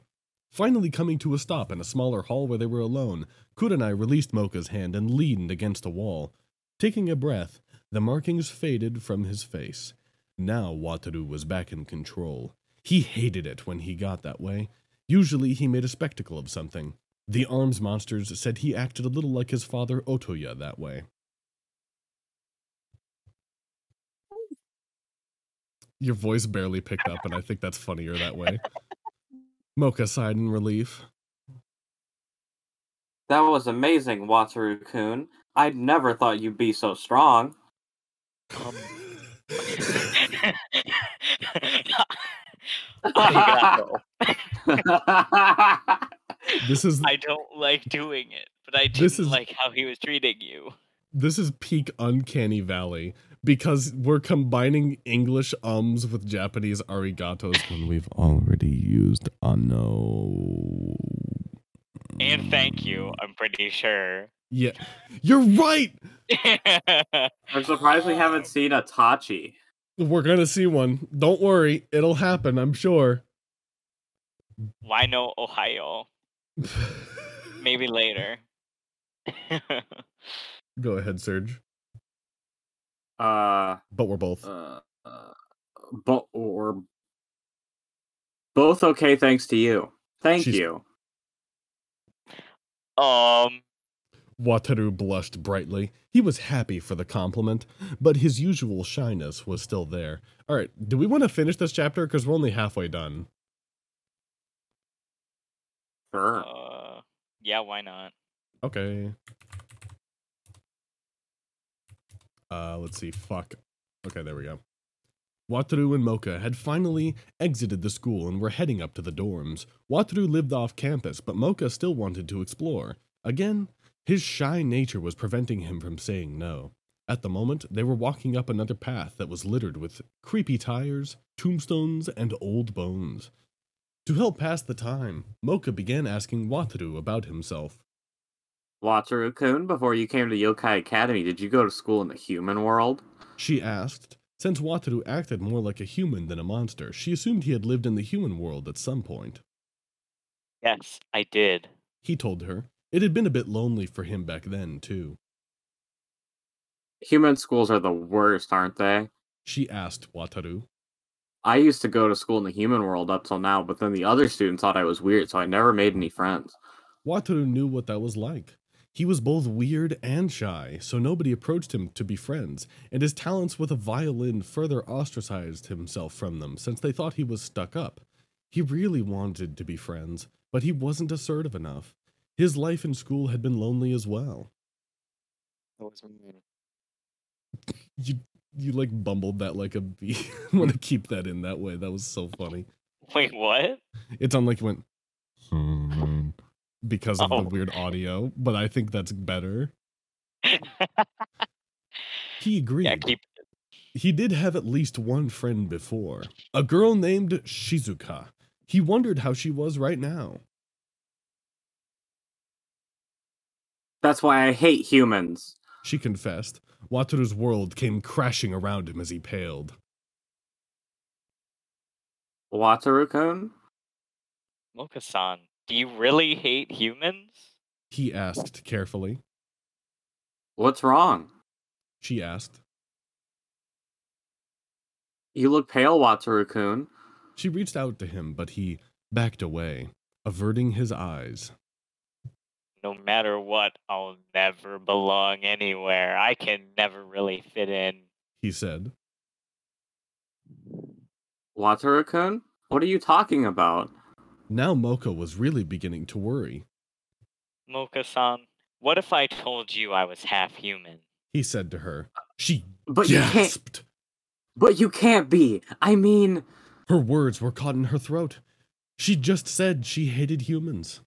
Finally coming to a stop in a smaller hall where they were alone, Kurenai released Moka's hand and leaned against a wall. Taking a breath, the markings faded from his face. Now Wataru was back in control. He hated it when he got that way. Usually he made a spectacle of something. The arms monsters said he acted a little like his father Otoya that way. Your voice barely picked up, and I think that's funnier that way. [laughs] Moka sighed in relief. that was amazing, Wataru kun. I'd never thought you'd be so strong. Um, [laughs] Arigato. [laughs] [laughs] this is I don't like doing it, but I This didn't is- like how he was treating you. this is peak uncanny valley because we're combining English ums with Japanese arigatos when we've already used ano. And thank you, I'm pretty sure. Yeah, you're right. [laughs] I'm surprised we haven't seen a Tachi. We're gonna see one. Don't worry, it'll happen. I'm sure. Why no Ohio? [laughs] Maybe later. Go ahead, Serge. Uh, But we're both. uh, uh bo- or both okay, thanks to you. Thank She's- you. um, Wataru blushed brightly. He was happy for the compliment, but his usual shyness was still there. All right, do we want to finish this chapter? Because we're only halfway done. Sure. uh, yeah, why not? Okay. Uh, let's see. Fuck. Okay, there we go. Wataru and Moka had finally exited the school and were heading up to the dorms. Wataru lived off campus, but Moka still wanted to explore. Again, his shy nature was preventing him from saying no. At the moment, they were walking up another path that was littered with creepy tires, tombstones, and old bones. To help pass the time, Moka began asking Wataru about himself. Wataru kun, before you came to Yokai Academy, did you go to school in the human world? She asked. Since Wataru acted more like a human than a monster, she assumed he had lived in the human world at some point. Yes, I did. He told her. It had been a bit lonely for him back then, too. Human schools are the worst, aren't they? She asked Wataru. I used to go to school in the human world up till now, but then the other students thought I was weird, so I never made any friends. Wataru knew what that was like. He was both weird and shy, so nobody approached him to be friends, and his talents with a violin further ostracized himself from them since they thought he was stuck up. He really wanted to be friends, but he wasn't assertive enough. His life in school had been lonely as well. You you like bumbled that like a bee. I want to keep that in that way. That was so funny. [laughs] Wait, what? It's on like you went "Hmm," [laughs] because of Oh. the weird audio, but I think that's better. He [laughs] agreed. yeah, keep. He did have at least one friend before, a girl named Shizuka. He wondered how she was right now. That's why I hate humans. She confessed. Wataru's world came crashing around him as he paled. Wataru-kun? Moka-san, do you really hate humans? He asked carefully. What's wrong? She asked. You look pale, Wataru-kun. She reached out to him, but he backed away, averting his eyes. No matter what, I'll never belong anywhere. I can never really fit in. He said. Wataru-kun? What are you talking about? Now Moka was really beginning to worry. Moka-san, what if I told you I was half human? He said to her. She But you can't gasped. But you can't be. I mean, Her words were caught in her throat. She just said she hated humans,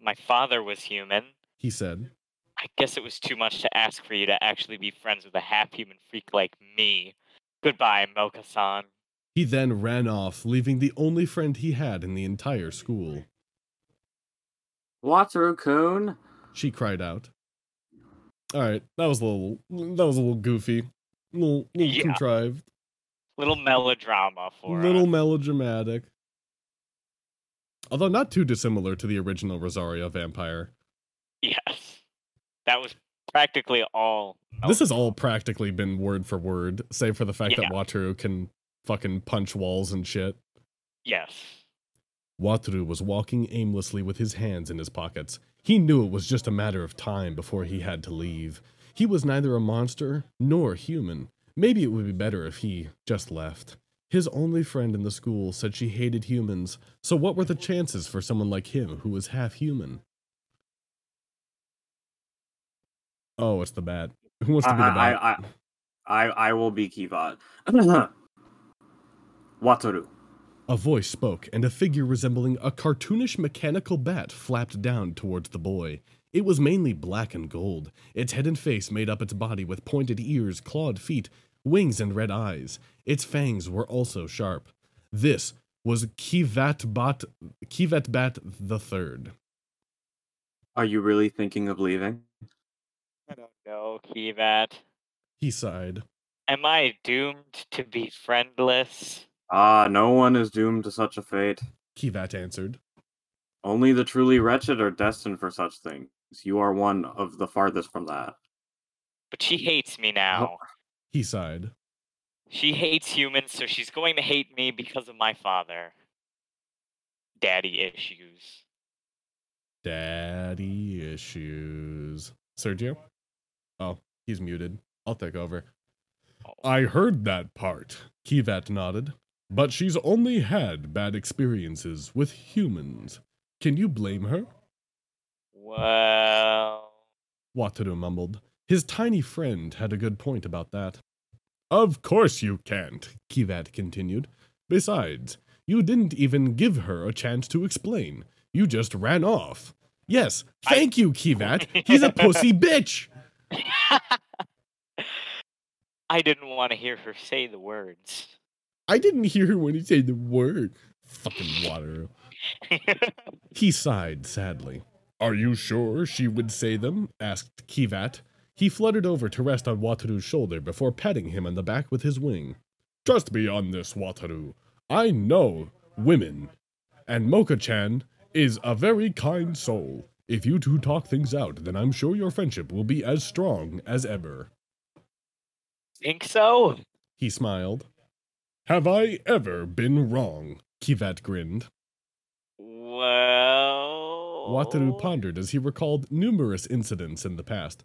My father was human. he said. I guess it was too much to ask for you to actually be friends with a half human freak like me. Goodbye, Moka-san. He then ran off, leaving the only friend he had in the entire school. Wataru-kun? She cried out. All right, that was a little that was a little goofy, little, little Yeah. contrived, Little melodrama for little us. melodramatic. Although not too dissimilar to the original Rosario vampire. Yes. That was practically all. This has all practically been word for word, save for the fact that Yeah. Wataru can fucking punch walls and shit. Yes. Wataru was walking aimlessly with his hands in his pockets. He knew it was just a matter of time before he had to leave. He was neither a monster nor human. Maybe it would be better if he just left. His only friend in the school said she hated humans, so what were the chances for someone like him who was half human? Oh, it's the bat. Who wants to be the bat? I, I, I, I will be Kivat. [coughs] Wataru. A voice spoke, and a figure resembling a cartoonish mechanical bat flapped down towards the boy. It was mainly black and gold. Its head and face made up its body with pointed ears, clawed feet, wings, and red eyes. Its fangs were also sharp. This was Kivatbat Kivatbat the Third. Are you really thinking of leaving? I don't know, Kivat. He sighed. Am I doomed to be friendless? Ah, no one is doomed to such a fate. Kivat answered. Only the truly wretched are destined for such things. You are one of the farthest from that. But she hates me now. He sighed. She hates humans, so she's going to hate me because of my father. Daddy issues. Daddy issues. Sergio? Oh, he's muted. I'll take over. Oh. I heard that part, Kivat nodded. But she's only had bad experiences with humans. Can you blame her? Well, Wataru mumbled. His tiny friend had a good point about that. Of course you can't, Kivat continued. Besides, you didn't even give her a chance to explain. You just ran off. Yes, I- thank you, Kivat. He's a pussy [laughs] bitch. [laughs] I didn't want to hear her say the words. I didn't hear her when he said the word. Fucking water. [laughs] He sighed sadly. Are you sure she would say them? asked Kivat. He fluttered over to rest on Wataru's shoulder before patting him on the back with his wing. Trust me on this, Wataru. I know women. And Moka-chan is a very kind soul. If you two talk things out, then I'm sure your friendship will be as strong as ever. Think so? He smiled. Have I ever been wrong? Kivat grinned. Well, Wataru pondered as he recalled numerous incidents in the past.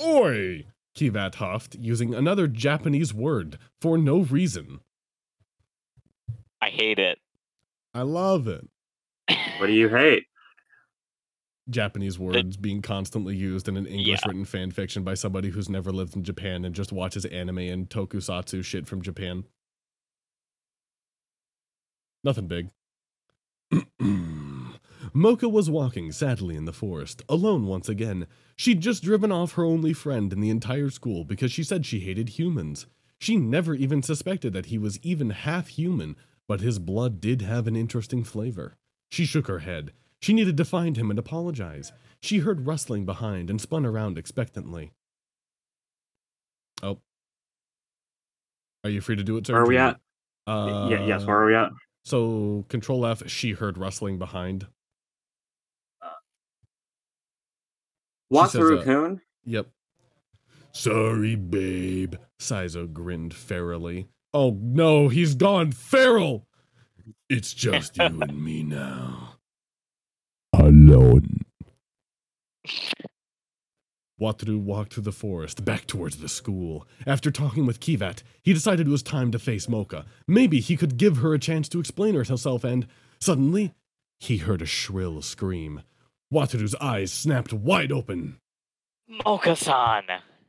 Oi! Kivat huffed, using another Japanese word for no reason. I hate it. I love it. What do you hate? Japanese words being constantly used in an English Yeah. written fan fiction by somebody who's never lived in Japan and just watches anime and tokusatsu shit from Japan. [clears throat] Nothing big. [clears throat] Moka was walking sadly in the forest, alone once again. She'd just driven off her only friend in the entire school because she said she hated humans. She never even suspected that he was even half human, but his blood did have an interesting flavor. She shook her head. She needed to find him and apologize. She heard rustling behind and spun around expectantly. Oh. Are you free to do it, sir? Where are we at? Uh, yeah, yes, where are we at? So, Control F, she heard rustling behind. she says, Wataru Kun? Yep. Sorry, babe. Saizo grinned ferally. Oh no, he's gone feral! It's just you and me [laughs] now. Alone. Wataru walked through the forest back towards the school. After talking with Kivat, he decided it was time to face Moka. Maybe he could give her a chance to explain herself, and suddenly, he heard a shrill scream. Wataru's eyes snapped wide open. Moka-san.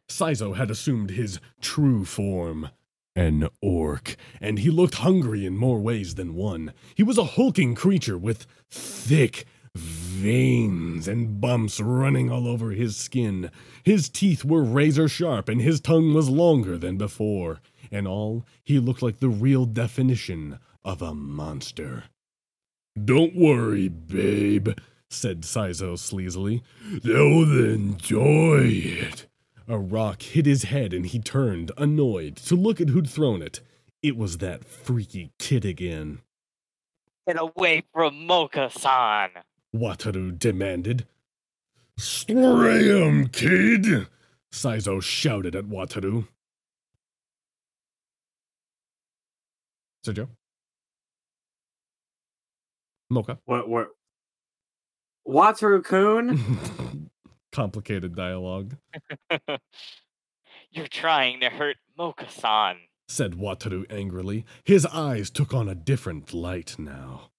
Saizo had assumed his true form. An orc, and he looked hungry in more ways than one. He was a hulking creature with thick veins and bumps running all over his skin. His teeth were razor sharp, and his tongue was longer than before. In all, he looked like the real definition of a monster. Don't worry, babe, said Saizo sleazily. They'll enjoy it. A rock hit his head and he turned, annoyed, to look at who'd thrown it. It was that freaky kid again. Get away from Moka-san. Wataru demanded. Spray him, kid! Saizo shouted at Wataru. Sergio? Moka? What? What? Wataru Kun? [laughs] Complicated dialogue, [laughs] You're trying to hurt Moka-san. said Wataru angrily. His eyes took on a different light now.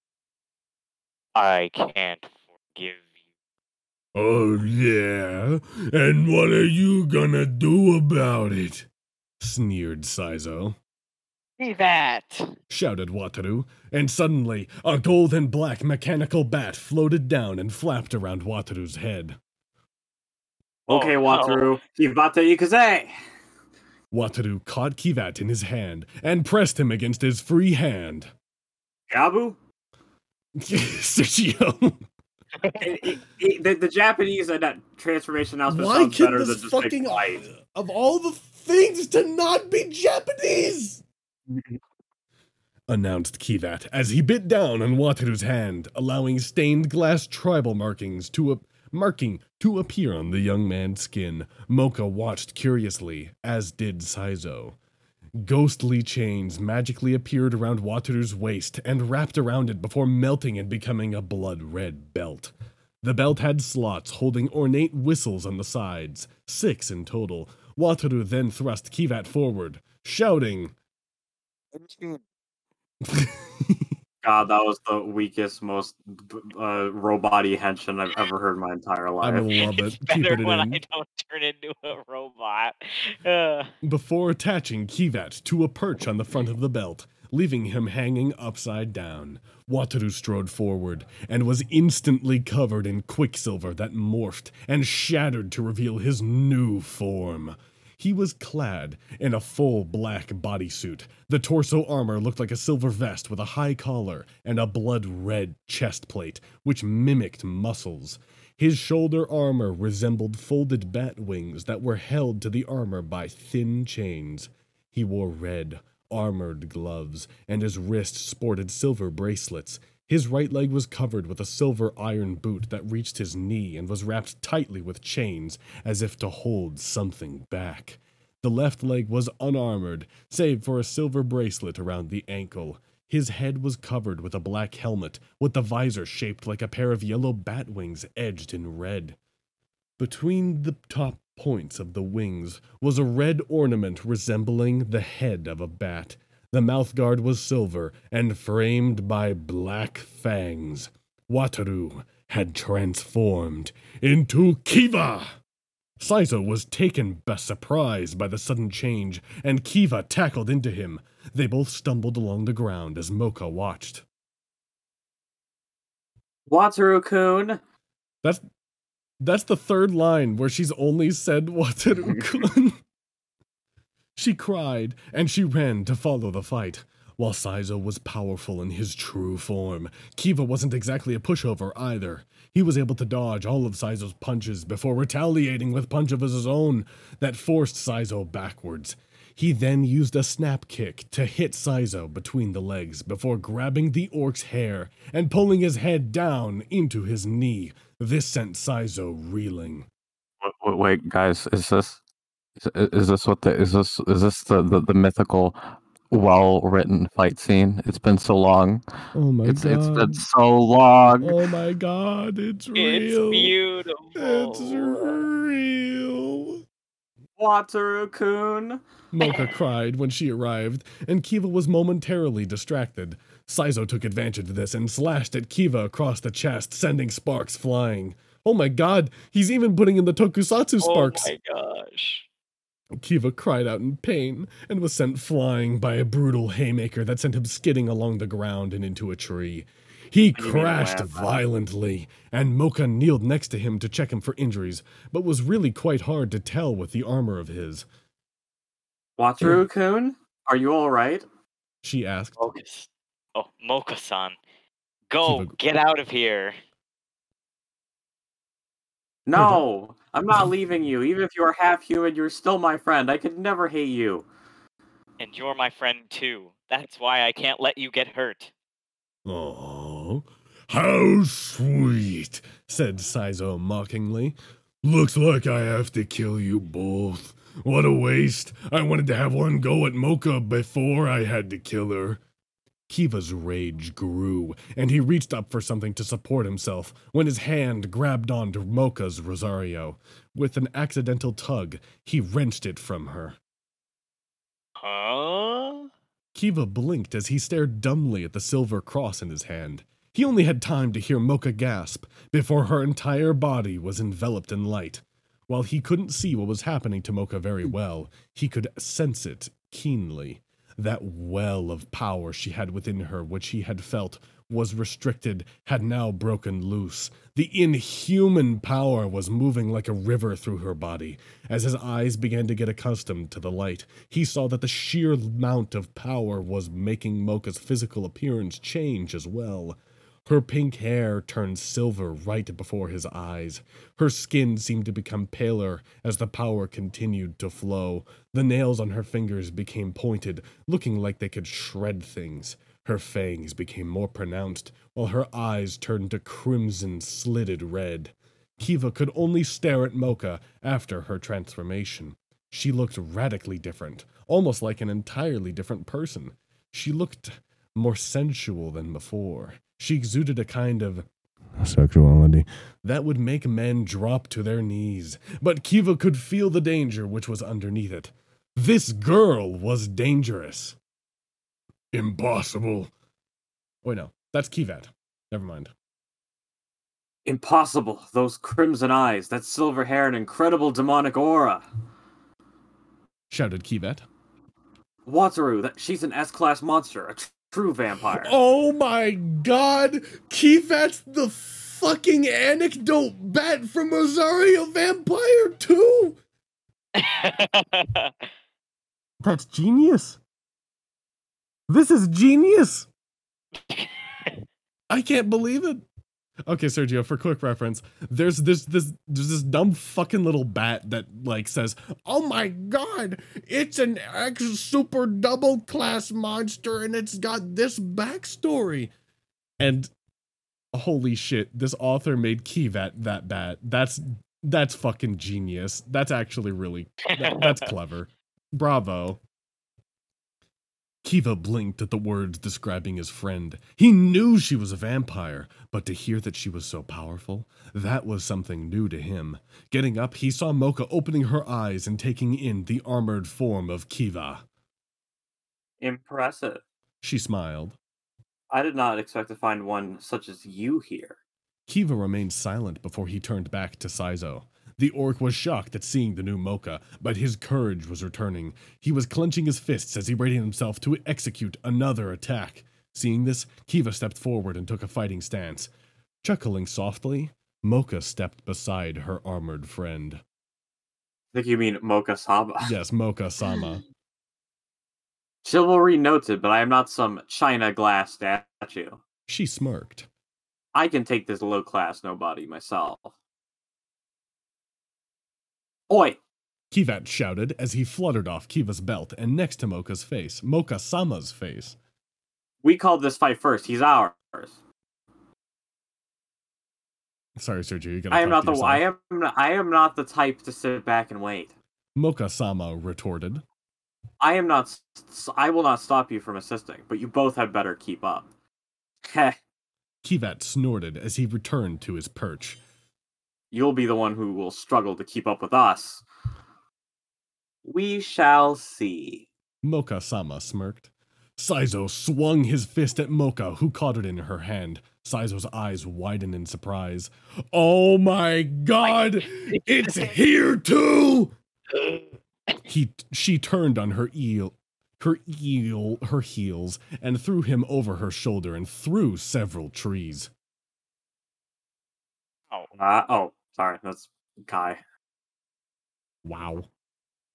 I can't forgive you. Oh, yeah? And what are you gonna do about it? sneered Saizo. See that? shouted Wataru, and suddenly a gold and black mechanical bat floated down and flapped around Wataru's head. Oh, okay, Oh, no. Wataru. Kibata Ikuze! Wataru caught Kivat in his hand and pressed him against his free hand. Gabu? [laughs] Sergio, It- it- it- the, the Japanese and that transformation announcement why sounds can better than this just fucking big fight. of all the things to not be Japanese? Announced Kivat as he bit down on Wataru's hand, allowing stained glass tribal markings to a marking to appear on the young man's skin. Mocha watched curiously, as did Saizo. Ghostly chains magically appeared around Wataru's waist and wrapped around it before melting and becoming a blood red belt. The belt had slots holding ornate whistles on the sides, six in total. Wataru then thrust Kivat forward, shouting, God, that was the weakest, most uh, robot-y henshin I've ever heard in my entire life. I love It's it. Keep better it when in. I don't turn into a robot. Uh, Before attaching Kivat to a perch on the front of the belt, leaving him hanging upside down, Wataru strode forward and was instantly covered in quicksilver that morphed and shattered to reveal his new form. He was clad in a full black bodysuit. The torso armor looked like a silver vest with a high collar and a blood red chest plate, which mimicked muscles. His shoulder armor resembled folded bat wings that were held to the armor by thin chains. He wore red, armored gloves, and his wrists sported silver bracelets. His right leg was covered with a silver iron boot that reached his knee and was wrapped tightly with chains as if to hold something back. The left leg was unarmored, save for a silver bracelet around the ankle. His head was covered with a black helmet, with the visor shaped like a pair of yellow bat wings edged in red. Between the top points of the wings was a red ornament resembling the head of a bat. The mouthguard was silver and framed by black fangs. Wataru had transformed into Kiva! Saizo was taken by surprise by the sudden change, and Kiva tackled into him. They both stumbled along the ground as Moka watched. Wataru kun. That's that's the third line where she's only said Wataru kun. [laughs] she cried, and she ran to follow the fight. While Saizo was powerful in his true form, Kiva wasn't exactly a pushover either. He was able to dodge all of Saizo's punches before retaliating with punch of his own that forced Saizo backwards. He then used a snap kick to hit Saizo between the legs before grabbing the orc's hair and pulling his head down into his knee. This sent Saizo reeling. Wait, wait, guys, is this is, is this what the is this is this the the, the mythical well written fight scene? It's been so long. Oh my It's god. it's been so long. Oh my god, it's real. It's real. beautiful. It's real. Wataru kun. Moka cried when she arrived, and Kiva was momentarily distracted. Saizo took advantage of this and slashed at Kiva across the chest, sending sparks flying. Oh my god, he's even putting in the tokusatsu oh sparks. Oh my gosh. Kiva cried out in pain and was sent flying by a brutal haymaker that sent him skidding along the ground and into a tree. He didn't crashed violently, and Moka kneeled next to him to check him for injuries, but was really quite hard to tell with the armor of his. Wataru kun. Hmm. Are you all right? She asked. Moka. Oh, Moka-san. Go, Kiva- get out of here. No, I'm not leaving you. Even if you are half human, you're still my friend. I could never hate you. And you're my friend too. That's why I can't let you get hurt. Oh, how sweet, said Saizo mockingly. Looks like I have to kill you both. What a waste. I wanted to have one go at Moka before I had to kill her. Kiva's rage grew, and he reached up for something to support himself when his hand grabbed onto Moka's Rosario. With an accidental tug, he wrenched it from her. Huh? Kiva blinked as he stared dumbly at the silver cross in his hand. He only had time to hear Moka gasp before her entire body was enveloped in light. While he couldn't see what was happening to Moka very well, he could sense it keenly. That well of power she had within her, which he had felt was restricted, had now broken loose. The inhuman power was moving like a river through her body. As his eyes began to get accustomed to the light, he saw that the sheer amount of power was making Moka's physical appearance change as well. Her pink hair turned silver right before his eyes. Her skin seemed to become paler as the power continued to flow. The nails on her fingers became pointed, looking like they could shred things. Her fangs became more pronounced, while her eyes turned to crimson slitted red. Kiva could only stare at Moka after her transformation. She looked radically different, almost like an entirely different person. She looked more sensual than before. She exuded a kind of sexuality that would make men drop to their knees. But Kiva could feel the danger which was underneath it. This girl was dangerous. Impossible. Wait, no, that's Kivat. Never mind. Impossible. Those crimson eyes, that silver hair, and incredible demonic aura. Shouted Kivat. Wataru, that she's an S-class monster, a tr- true vampire. Oh my god! Kivat's the fucking anecdote bat from Rosario Vampire 2! [laughs] That's genius. This is genius. I can't believe it. Okay, Sergio, for quick reference, there's this this there's this dumb fucking little bat that like says, "Oh my god, it's an X super double class monster and it's got this backstory." And holy shit, this author made Kivat that bat. That's that's fucking genius. That's actually really that- that's [laughs] clever. Bravo. Kiva blinked at the words describing his friend. He knew she was a vampire, but to hear that she was so powerful, that was something new to him. Getting up, he saw Moka opening her eyes and taking in the armored form of Kiva. Impressive. She smiled. I did not expect to find one such as you here. Kiva remained silent before he turned back to Saizo. The orc was shocked at seeing the new Moka, but his courage was returning. He was clenching his fists as he readied himself to execute another attack. Seeing this, Kiva stepped forward and took a fighting stance. Chuckling softly, Moka stepped beside her armored friend. I think you mean Moka Saba. [laughs] Yes, Moka Sama. Chivalry noted, but I am not some china glass statue. She smirked. I can take this low class nobody myself. Oi! Kivat shouted as he fluttered off Kiva's belt and next to Moka's face, Moka Sama's face. We called this fight first. He's ours. Sorry, Sergio, you gotta I am not the I am I am not the type to sit back and wait. Moka Sama retorted. I am not I will not stop you from assisting, but you both had better keep up. Heh. [laughs] Kivat snorted as he returned to his perch. You'll be the one who will struggle to keep up with us. We shall see. Moka Sama smirked. Saizo swung his fist at Moka, who caught it in her hand. Saizo's eyes widened in surprise. Oh my god! It's here too! He she turned on her eel her eel her heels and threw him over her shoulder and through several trees. Oh, Uh, oh, sorry, that's Kai. Wow,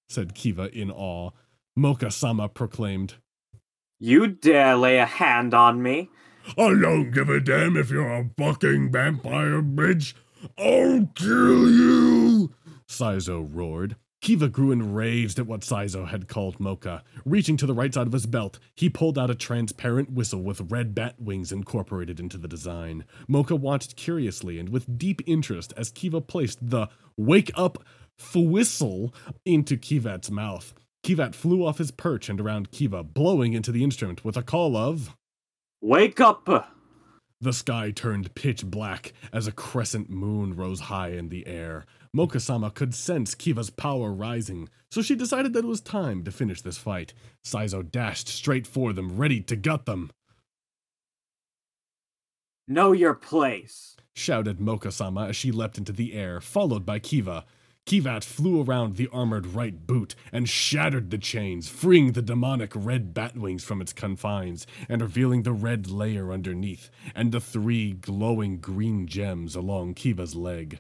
said Kiva in awe. Moka Sama proclaimed. You dare lay a hand on me? I don't give a damn if you're a fucking vampire bitch. I'll kill you! Saizo roared. Kiva grew enraged at what Saizo had called Moka. Reaching to the right side of his belt, he pulled out a transparent whistle with red bat wings incorporated into the design. Moka watched curiously and with deep interest as Kiva placed the wake up whistle into Kivat's mouth. Kivat flew off his perch and around Kiva, blowing into the instrument with a call of. Wake up! The sky turned pitch black as a crescent moon rose high in the air. Mokasama could sense Kiva's power rising, so she decided that it was time to finish this fight. Saizo dashed straight for them, ready to gut them. Know your place. Shouted Mokasama as she leapt into the air, followed by Kiva. Kivat flew around the armored right boot and shattered the chains, freeing the demonic red batwings from its confines and revealing the red layer underneath and the three glowing green gems along Kiva's leg.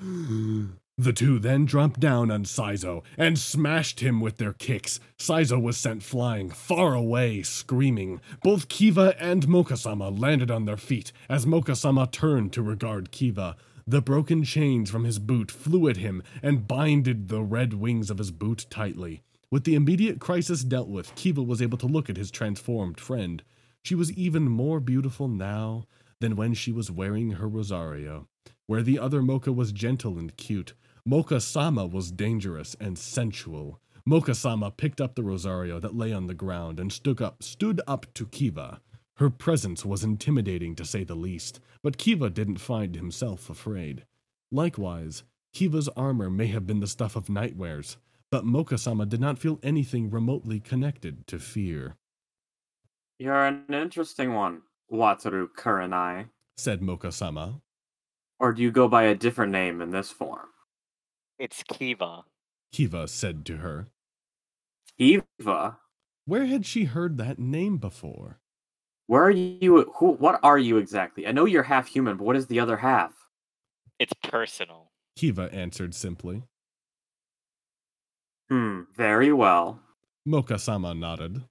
The two then jumped down on Saizo and smashed him with their kicks. Saizo was sent flying far away, screaming. Both Kiva and Mokasama landed on their feet as Mokasama turned to regard Kiva. The broken chains from his boot flew at him and binded the red wings of his boot tightly. With the immediate crisis dealt with, Kiva was able to look at his transformed friend. She was even more beautiful now than when she was wearing her rosario. Where the other Moka was gentle and cute, Moka Sama was dangerous and sensual. Moka Sama picked up the rosario that lay on the ground and stood up, stood up to Kiva. Her presence was intimidating to say the least, but Kiva didn't find himself afraid. Likewise, Kiva's armor may have been the stuff of nightmares, but Moka Sama did not feel anything remotely connected to fear, You're an interesting one, Wataru Kurenai. said Moka Sama. Or do you go by a different name in this form? it's Kiva. Kiva said to her. Eva? Where had she heard that name before? Where are you? Who? What are you exactly? I know you're half human, but what is the other half? It's personal. Kiva answered simply. Hmm. Very well. Moka Sama nodded.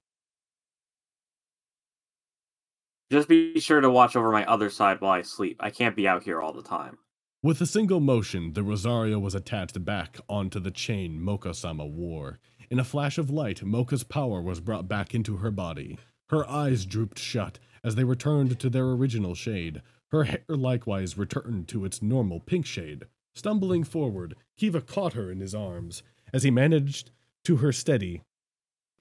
Just be sure to watch over my other side while I sleep. I can't be out here all the time. With a single motion, the Rosario was attached back onto the chain Moka Sama wore. In a flash of light, Moka's power was brought back into her body. Her eyes drooped shut as they returned to their original shade. Her hair likewise returned to its normal pink shade. Stumbling forward, Kiva caught her in his arms. As he managed to her steady,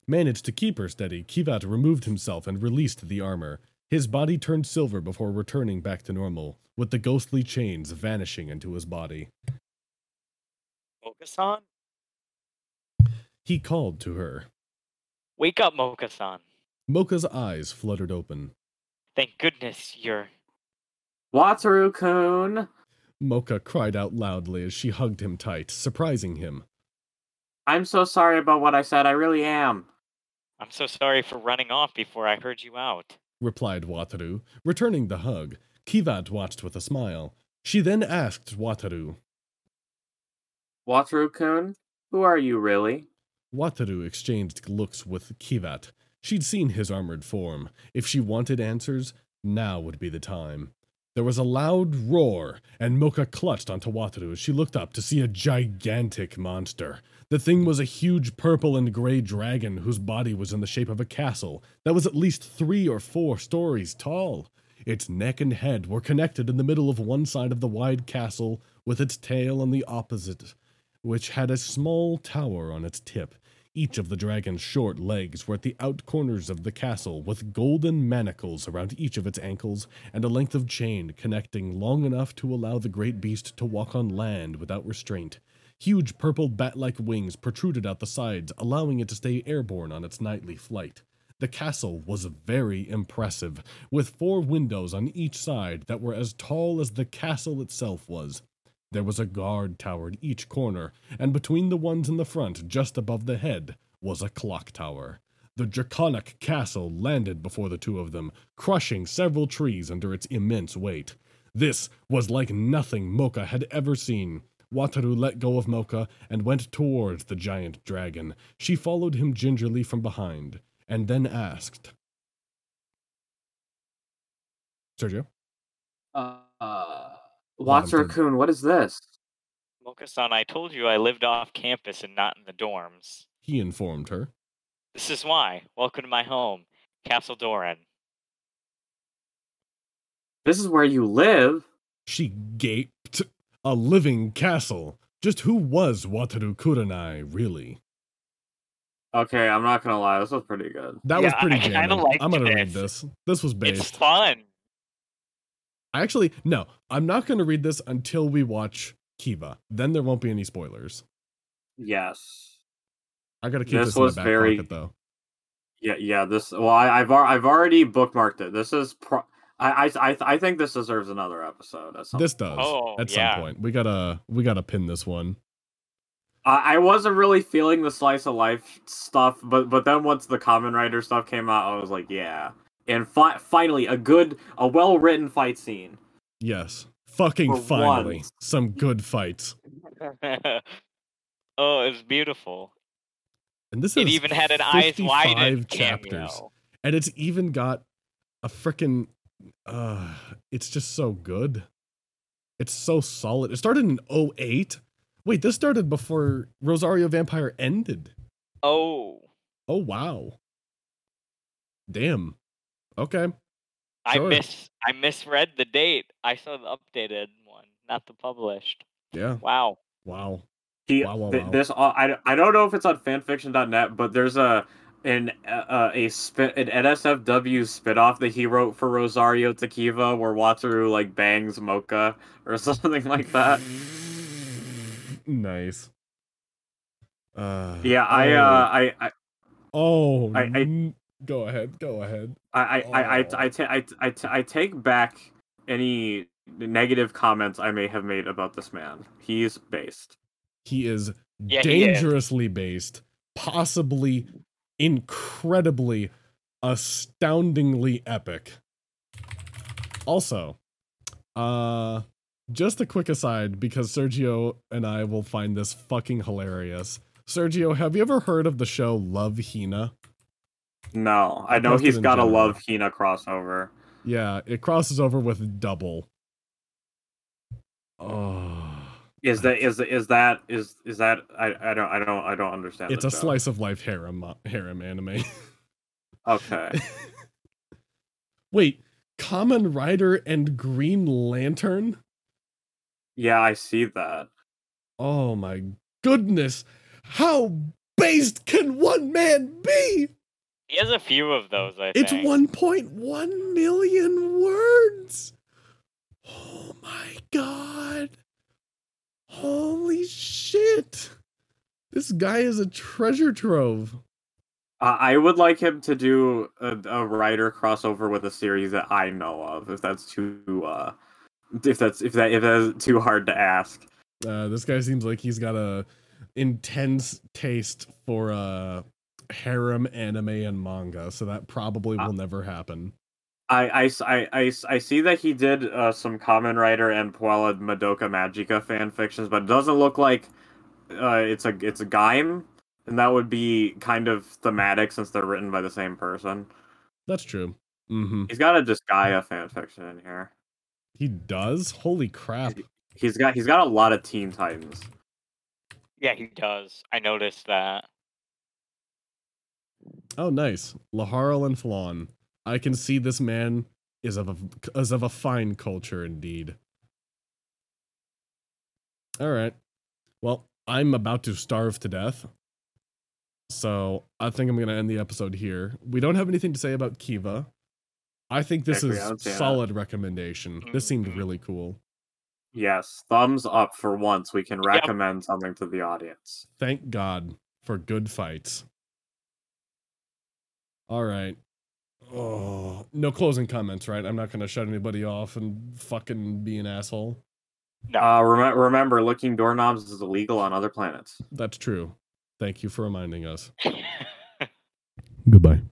Managed to keep her steady, Kivat removed himself and released the armor. His body turned silver before returning back to normal, with the ghostly chains vanishing into his body. Moka-san? He called to her. Wake up, Moka-san. Moka's eyes fluttered open. Thank goodness you're... Wataru kun. Moka cried out loudly as she hugged him tight, surprising him. I'm so sorry about what I said. I really am. I'm so sorry for running off before I heard you out. Replied Wataru, returning the hug. Kivat watched with a smile. She then asked Wataru. Wataru kun, who are you really? Wataru exchanged looks with Kivat. She'd seen his armored form. If she wanted answers, now would be the time. There was a loud roar, and Moka clutched onto Wataru as she looked up to see a gigantic monster. The thing was a huge purple and gray dragon whose body was in the shape of a castle that was at least three or four stories tall. Its neck and head were connected in the middle of one side of the wide castle, with its tail on the opposite, which had a small tower on its tip. Each of the dragon's short legs were at the out corners of the castle, with golden manacles around each of its ankles, and a length of chain connecting long enough to allow the great beast to walk on land without restraint. Huge purple bat like wings protruded out the sides, allowing it to stay airborne on its nightly flight. The castle was very impressive, with four windows on each side that were as tall as the castle itself was. There was a guard tower at each corner, and between the ones in the front, just above the head, was a clock tower. The draconic castle landed before the two of them, crushing several trees under its immense weight. This was like nothing Moka had ever seen. Wataru let go of Moka and went towards the giant dragon. She followed him gingerly from behind, and then asked, Sergio? Uh, Bottom Wataru-kun, what is this? Moka-san, I told you I lived off campus and not in the dorms. He informed her. This is why. Welcome to my home, Castle Doran. This is where you live? She gaped. A living castle. Just who was Wataru Kurenai, really? Okay, I'm not gonna lie, this was pretty good. That was Yeah, pretty I kinda jamming. liked I'm gonna read this. this. was was It's fun. I actually no, I'm not gonna read this until we watch Kiva. Then there won't be any spoilers. Yes. I gotta keep This this, in the was back very- pocket though. Yeah, yeah. This well, I, I've I've already bookmarked it. This is pro- I, I I I think this deserves another episode. At some This does Oh, at yeah. some point. We gotta we gotta pin this one. I, I wasn't really feeling the slice of life stuff, but but then once the Kamen Rider stuff came out, I was like, yeah. And fi- finally, a good, a well written fight scene. Yes. Fucking For finally. once. Some good fights. [laughs] oh, it's beautiful. And this It is even had an eyes wide 55 cameo. chapters. And it's even got a freaking uh it's just so good. It's so solid. It started in 08. Wait, this started before Rosario Vampire ended. Oh, Oh wow. Damn. Okay. I Sure. miss I misread the date. I saw the updated one, not the published. Yeah. Wow. Wow. He, Wow, wow, th- wow. This uh, I I don't know if it's on fanfiction.net, but there's a an uh, a spit an NSFW spit off that he wrote for Rosario Tequiva where Wataru like bangs Moka or [laughs] something like that. nice. Uh, Yeah, I oh, uh I I Oh, I- I- n- go ahead. Go ahead. I I I, I, Oh. I, I, ta- I, ta- I take back any negative comments I may have made about this man. He's based. He is Yeah, he is. dangerously based, possibly incredibly, astoundingly epic. Also, uh, just a quick aside because Sergio and I will find this fucking hilarious. Sergio, have you ever heard of the show Love Hina? No, I know Posted he's got a love Hina crossover. Yeah, it crosses over with Double. Oh, Is that is is that is is that I, I don't I don't I don't understand. it's a joke. slice of life harem uh, harem anime. Okay. [laughs] Wait, Kamen Rider and Green Lantern? Yeah, I see that. Oh my goodness. How based can one man be? He has a few of those, I It's think. 1.1 million words. Oh my god. Holy shit. This guy is a treasure trove. Uh, I would like him to do a, a writer crossover with a series that I know of. If that's too, uh, if that's if that if that's too hard to ask. Uh, this guy seems like he's got a intense taste for uh harem anime and manga, so that probably Uh, will never happen. I, I s- I- I s- I see that he did uh, some Kamen Rider and Puella Madoka Magica fan fictions, but it doesn't look like uh, it's a it's a Gaim, and that would be kind of thematic since they're written by the same person. That's true. Mm-hmm. He's got a Disgaea fan fiction in here. He does. Holy crap! He's got he's got a lot of Teen Titans. Yeah, he does. I noticed that. Oh, nice. Laharl and Flan. I can see this man is of a, is of a fine culture indeed. All right. Well, I'm about to starve to death. So I think I'm going to end the episode here. We don't have anything to say about Kiva. I think this Agree, is I would say that. solid recommendation. This seemed Mhm. really cool. Yes, thumbs up for once. We can recommend something to the audience. Thank God for good fights. All right. Oh, no closing comments, right? I'm not going to shut anybody off and fucking be an asshole. No. Uh, rem- remember, licking doorknobs is illegal on other planets. That's true. Thank you for reminding us. [laughs] Goodbye.